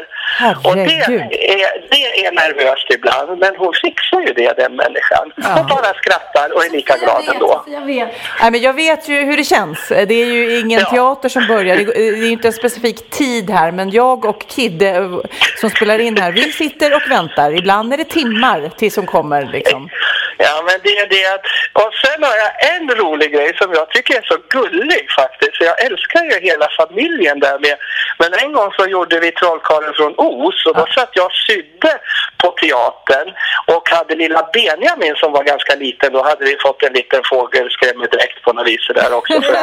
Och det är, det är nervöst ibland. Men hon fixar ju det, den människan. Hon bara skrattar och är lika glad ändå. Jag vet. Nej, men jag vet ju hur det känns. Det är ju ingen teater som börjar. Det det är ju inte en specifik tid här, men jag och Kid det, som spelar in här, vi sitter och väntar. Ibland är det timmar tills hon kommer. Liksom. Ja, men det är det att... Och sen har jag en rolig grej som jag tycker är så gullig faktiskt. För jag älskar ju hela familjen där med. Men en gång så gjorde vi Trollkarlen från Os och då satt jag och sydde på teatern och hade lilla Benjamin som var ganska liten. Då hade vi fått en liten fågelskrämmedräkt på något vis där också. För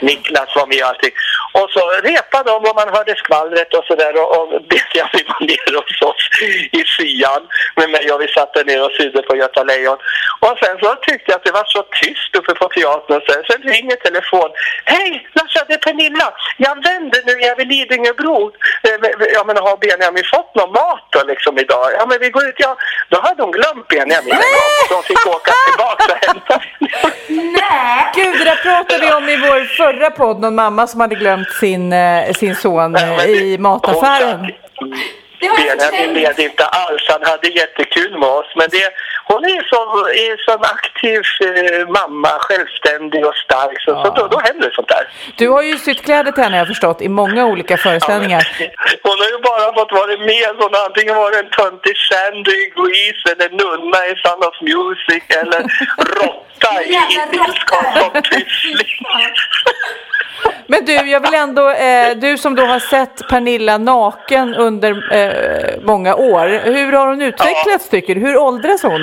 Niklas var med och allting. Och så repade de och man hörde skvallret och sådär och, och Benjamin var nere hos oss i syan med mig och vi satt där nere och sydde på Göta Lejon. Och sen så tyckte jag att det var så tyst uppe på teatern. Sen, sen ringer telefon. Hej Larsa, det är Pernilla. Jag vänder nu, jag är vid Lidingöbro. Eh, Ja men har Benjamin fått någon mat då liksom idag? Ja men vi går ut. Ja, då hade hon glömt Benjamin en gång. Så hon fick åka tillbaka och hämta Gud, det där pratade vi om i vår förra podd. Någon mamma som hade glömt sin, eh, sin son eh, i mataffären. Benjamin led inte alls. Han hade jättekul med oss. Men det, hon är så, är så en aktiv eh, mamma, självständig och stark. Så, så då, då händer sånt där. Du har ju sytt kläder till henne, jag har förstått, i många olika föreställningar. Hon har ju bara fått vara med. Hon har antingen varit en Sandy i Grease eller nunna i Sound of Music eller råtta i Nils Karlsson Pyssling. Men du, jag vill ändå, eh, du som då har sett Pernilla naken under eh, många år. Hur har hon utvecklats tycker du? Hur åldras hon?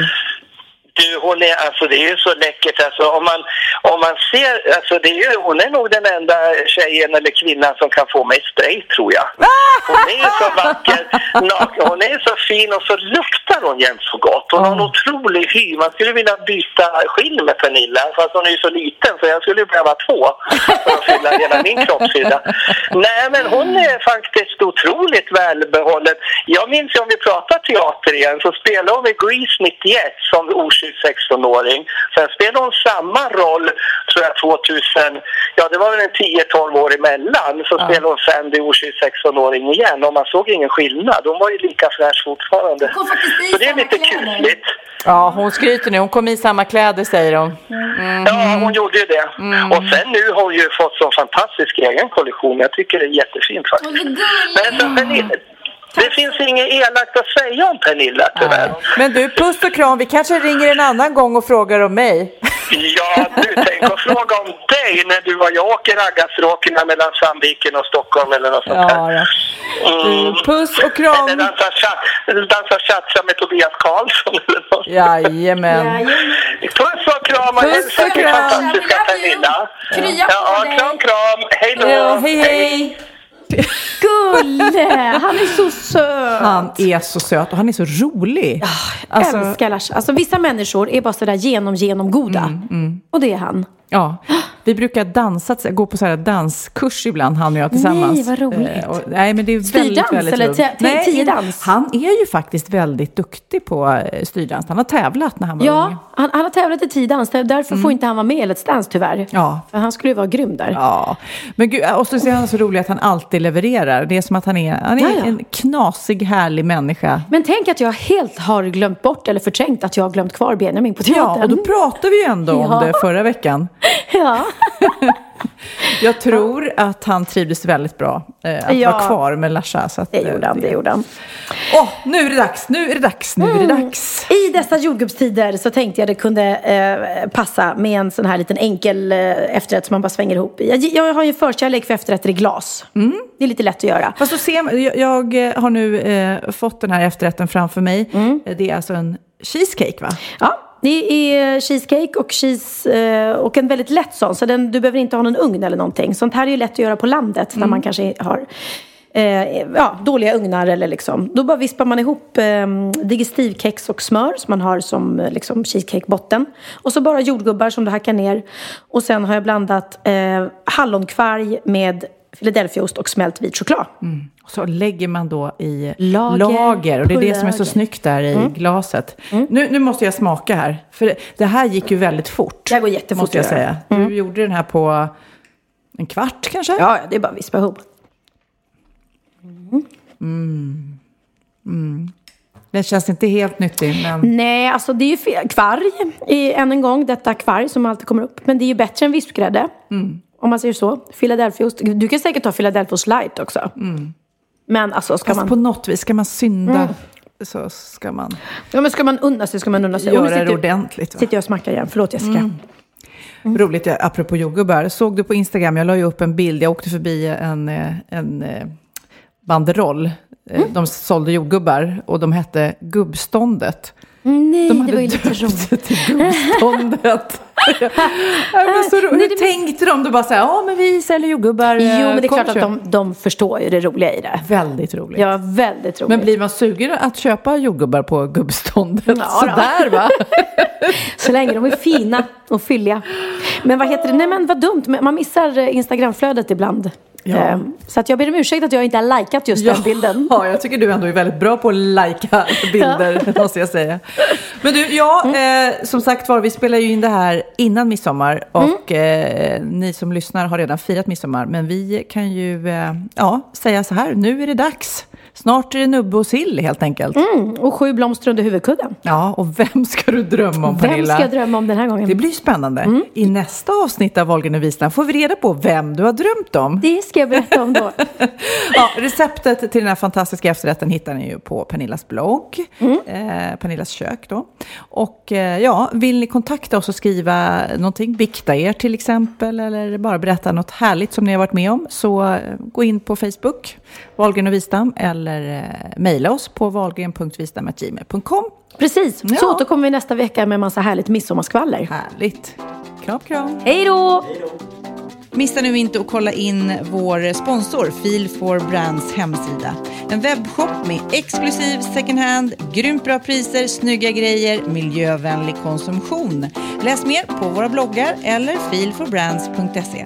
Du, hon är, alltså det är ju så läckert alltså. Om man, om man ser, alltså det är ju, hon är nog den enda tjejen eller kvinnan som kan få mig straight tror jag. Hon är ju så vacker, naken, hon är så fin och så luktar hon jämt så gott. Hon har en otrolig hy. Man skulle vilja byta skinn med Pernilla, fast hon är ju så liten så jag skulle behöva två för att fylla hela min kroppshydda. Nej, men hon är faktiskt otroligt välbehållen. Jag minns ju om vi pratar teater igen så spelade hon i Grease 91 som oskyldig 16-åring. Sen spelade hon samma roll, tror jag, 2000, ja det var väl en 10-12 år emellan, så spelade hon Sandy oskyldig 16-åring igen och man såg ingen skillnad. Hon var ju lika fräsch fortfarande. Så det är lite kusligt. Ja, hon skryter nu. Hon kom i samma kläder säger hon. Ja, hon gjorde ju det. Och sen nu har hon ju fått så fantastisk egen kollektion. Jag tycker det är jättefint faktiskt. Men så Pernilla, det finns inget elakt att säga om Pernilla tyvärr. Men du, puss och kram. Vi kanske ringer en annan gång och frågar om mig. Ja, du, tänk att fråga om dig när du och jag åker raggarstråken mellan Sandviken och Stockholm eller något sånt Ja, där. Du, puss och kram. Eller dansa cha- dansa cha-cha med Tobias Karlsson eller något. Jajamän. Puss och kram och Puss hälsa och till kram. fantastiska Pernilla. Krya på Ja, kram, kram. Hej då. Ja, hej, hej. Gulle, han är så söt. Han är så söt och han är så rolig. Alltså- Älskar Larsa. Alltså vissa människor är bara sådär genom, genom goda. Mm, Och det är han. Ja, vi brukar dansa, gå på så här danskurs ibland, han och jag tillsammans. Nej, vad roligt. Eh, och, nej, men det är Styrdans väldigt, väldigt eller tiodans? Han är ju faktiskt väldigt duktig på eh, styrdans. Han har tävlat när han var ung. Ja, han, han har tävlat i tiodans. Därför får inte han vara med i Let's Dance tyvärr. Ja. För han skulle ju vara grym där. Ja, men gud, och så är han så rolig att han alltid levererar. Det är som att han är, han är en knasig, härlig människa. Men tänk att jag helt har glömt bort eller förträngt att jag har glömt kvar Benjamin på teatern. Ja, och då pratade vi ju ändå om Ja. det förra veckan. Ja. Jag tror att han trivdes väldigt bra eh, att Ja. vara kvar med Larsa. Så att, Det gjorde han, det gjorde han. Åh, nu är det dags, nu är det dags, nu är det dags. I dessa jordgubbstider så tänkte jag det kunde eh, passa med en sån här liten enkel eh, efterrätt som man bara svänger ihop i. Jag, jag har ju en förkärlek för efterrätter i glas. Det är lite lätt att göra. Fast så ser jag, jag har nu eh, fått den här efterrätten framför mig. Eh, Det är alltså en cheesecake va? Ja, det är cheesecake och cheese eh, och en väldigt lätt sån. Så den, du behöver inte ha någon ugn eller någonting. Sånt här är ju lätt att göra på landet när man kanske har eh, ja, dåliga ugnar eller liksom. Då bara vispar man ihop eh, digestivkex och smör som man har som eh, liksom, cheesecakebotten. Och så bara jordgubbar som du hackar ner. Och sen har jag blandat eh, hallonkvarg med Philadelphiaost och smält vit choklad. Och så lägger man då i Lager lager, och det är det som är så snyggt där i Mm. glaset. Nu, nu måste jag smaka här, för det, här gick ju väldigt fort. Det här går jättefort Måste jag säga. Mm. Du gjorde den här på en kvart kanske? Ja, det är bara att vispa ihop. Mm. Mm. Den känns inte helt nyttig, men... Nej, alltså det är ju fel. Kvarg, i, än en gång, detta kvarg som alltid kommer upp. Men det är ju bättre än vispgrädde. Mm. Om man säger så. Philadelphiaost. Du kan säkert ta Philadelphiaost light också. Men alltså ska Fast man... på något vis, ska man synda Mm. så ska man Ja, men ska man unna sig ska man unna sig. Göra det sitter ordentligt. Va? Sitter jag och smackar igen. Förlåt Jessica. Mm. Roligt, ja, apropå jordgubbar. Såg du på Instagram, jag la ju upp en bild, jag åkte förbi en, eh, en eh, banderoll. Eh, Mm. De sålde jordgubbar och de hette Gubbståndet. Nej, De det hade var ju lite roligt. till gubbståndet. men så, Nej, hur det- tänkte de? Du bara så här, ja men vi säljer jordgubbar. Jo, eh, men det är klart att de, de förstår ju det roliga i det. Väldigt roligt. Ja, väldigt roligt. Men blir man sugen att köpa jordgubbar på gubbståndet? Ja. Sådär va? Så länge de är fina och fylliga. Men vad heter det? Nej men vad dumt. Man missar eh, Instagramflödet ibland. Ja. Ehm, Så att jag ber om ursäkt att jag inte har likat just den bilden. Ja, jag tycker du ändå är väldigt bra på att lajka bilder, måste jag säga. Men du, ja, Mm. eh, som sagt var, vi spelar ju in det här innan midsommar och Mm. eh, ni som lyssnar har redan firat midsommar. Men vi kan ju eh, ja, säga så här, nu är det dags. Snart är det nubbe och sill helt enkelt. Mm, och sju blomster under huvudkudden. Ja, och vem ska du drömma om Vem Pernilla? ska jag drömma om den här gången? Det blir spännande. Mm. I nästa avsnitt av Wahlgren och Wistam får vi reda på vem du har drömt om. Det ska jag berätta om då. Ja, receptet till den här fantastiska efterrätten hittar ni ju på Pernillas blogg, eh, Pernillas kök då. Och eh, ja, vill ni kontakta oss och skriva någonting, bikta er till exempel, eller bara berätta något härligt som ni har varit med om, så eh, gå in på Facebook, Wahlgren och Wistam, eller eh, mejla oss på wahlgren.wistam.gmail.com. Precis, Ja. så återkommer vi nästa vecka med en massa härligt midsommarskvaller. Härligt. Kram, kram. Hej då! Missa nu inte att kolla in vår sponsor Feel for Brands hemsida. En webbshop med exklusiv second hand, grymt bra priser, snygga grejer, miljövänlig konsumtion. Läs mer på våra bloggar eller feelforbrands.se.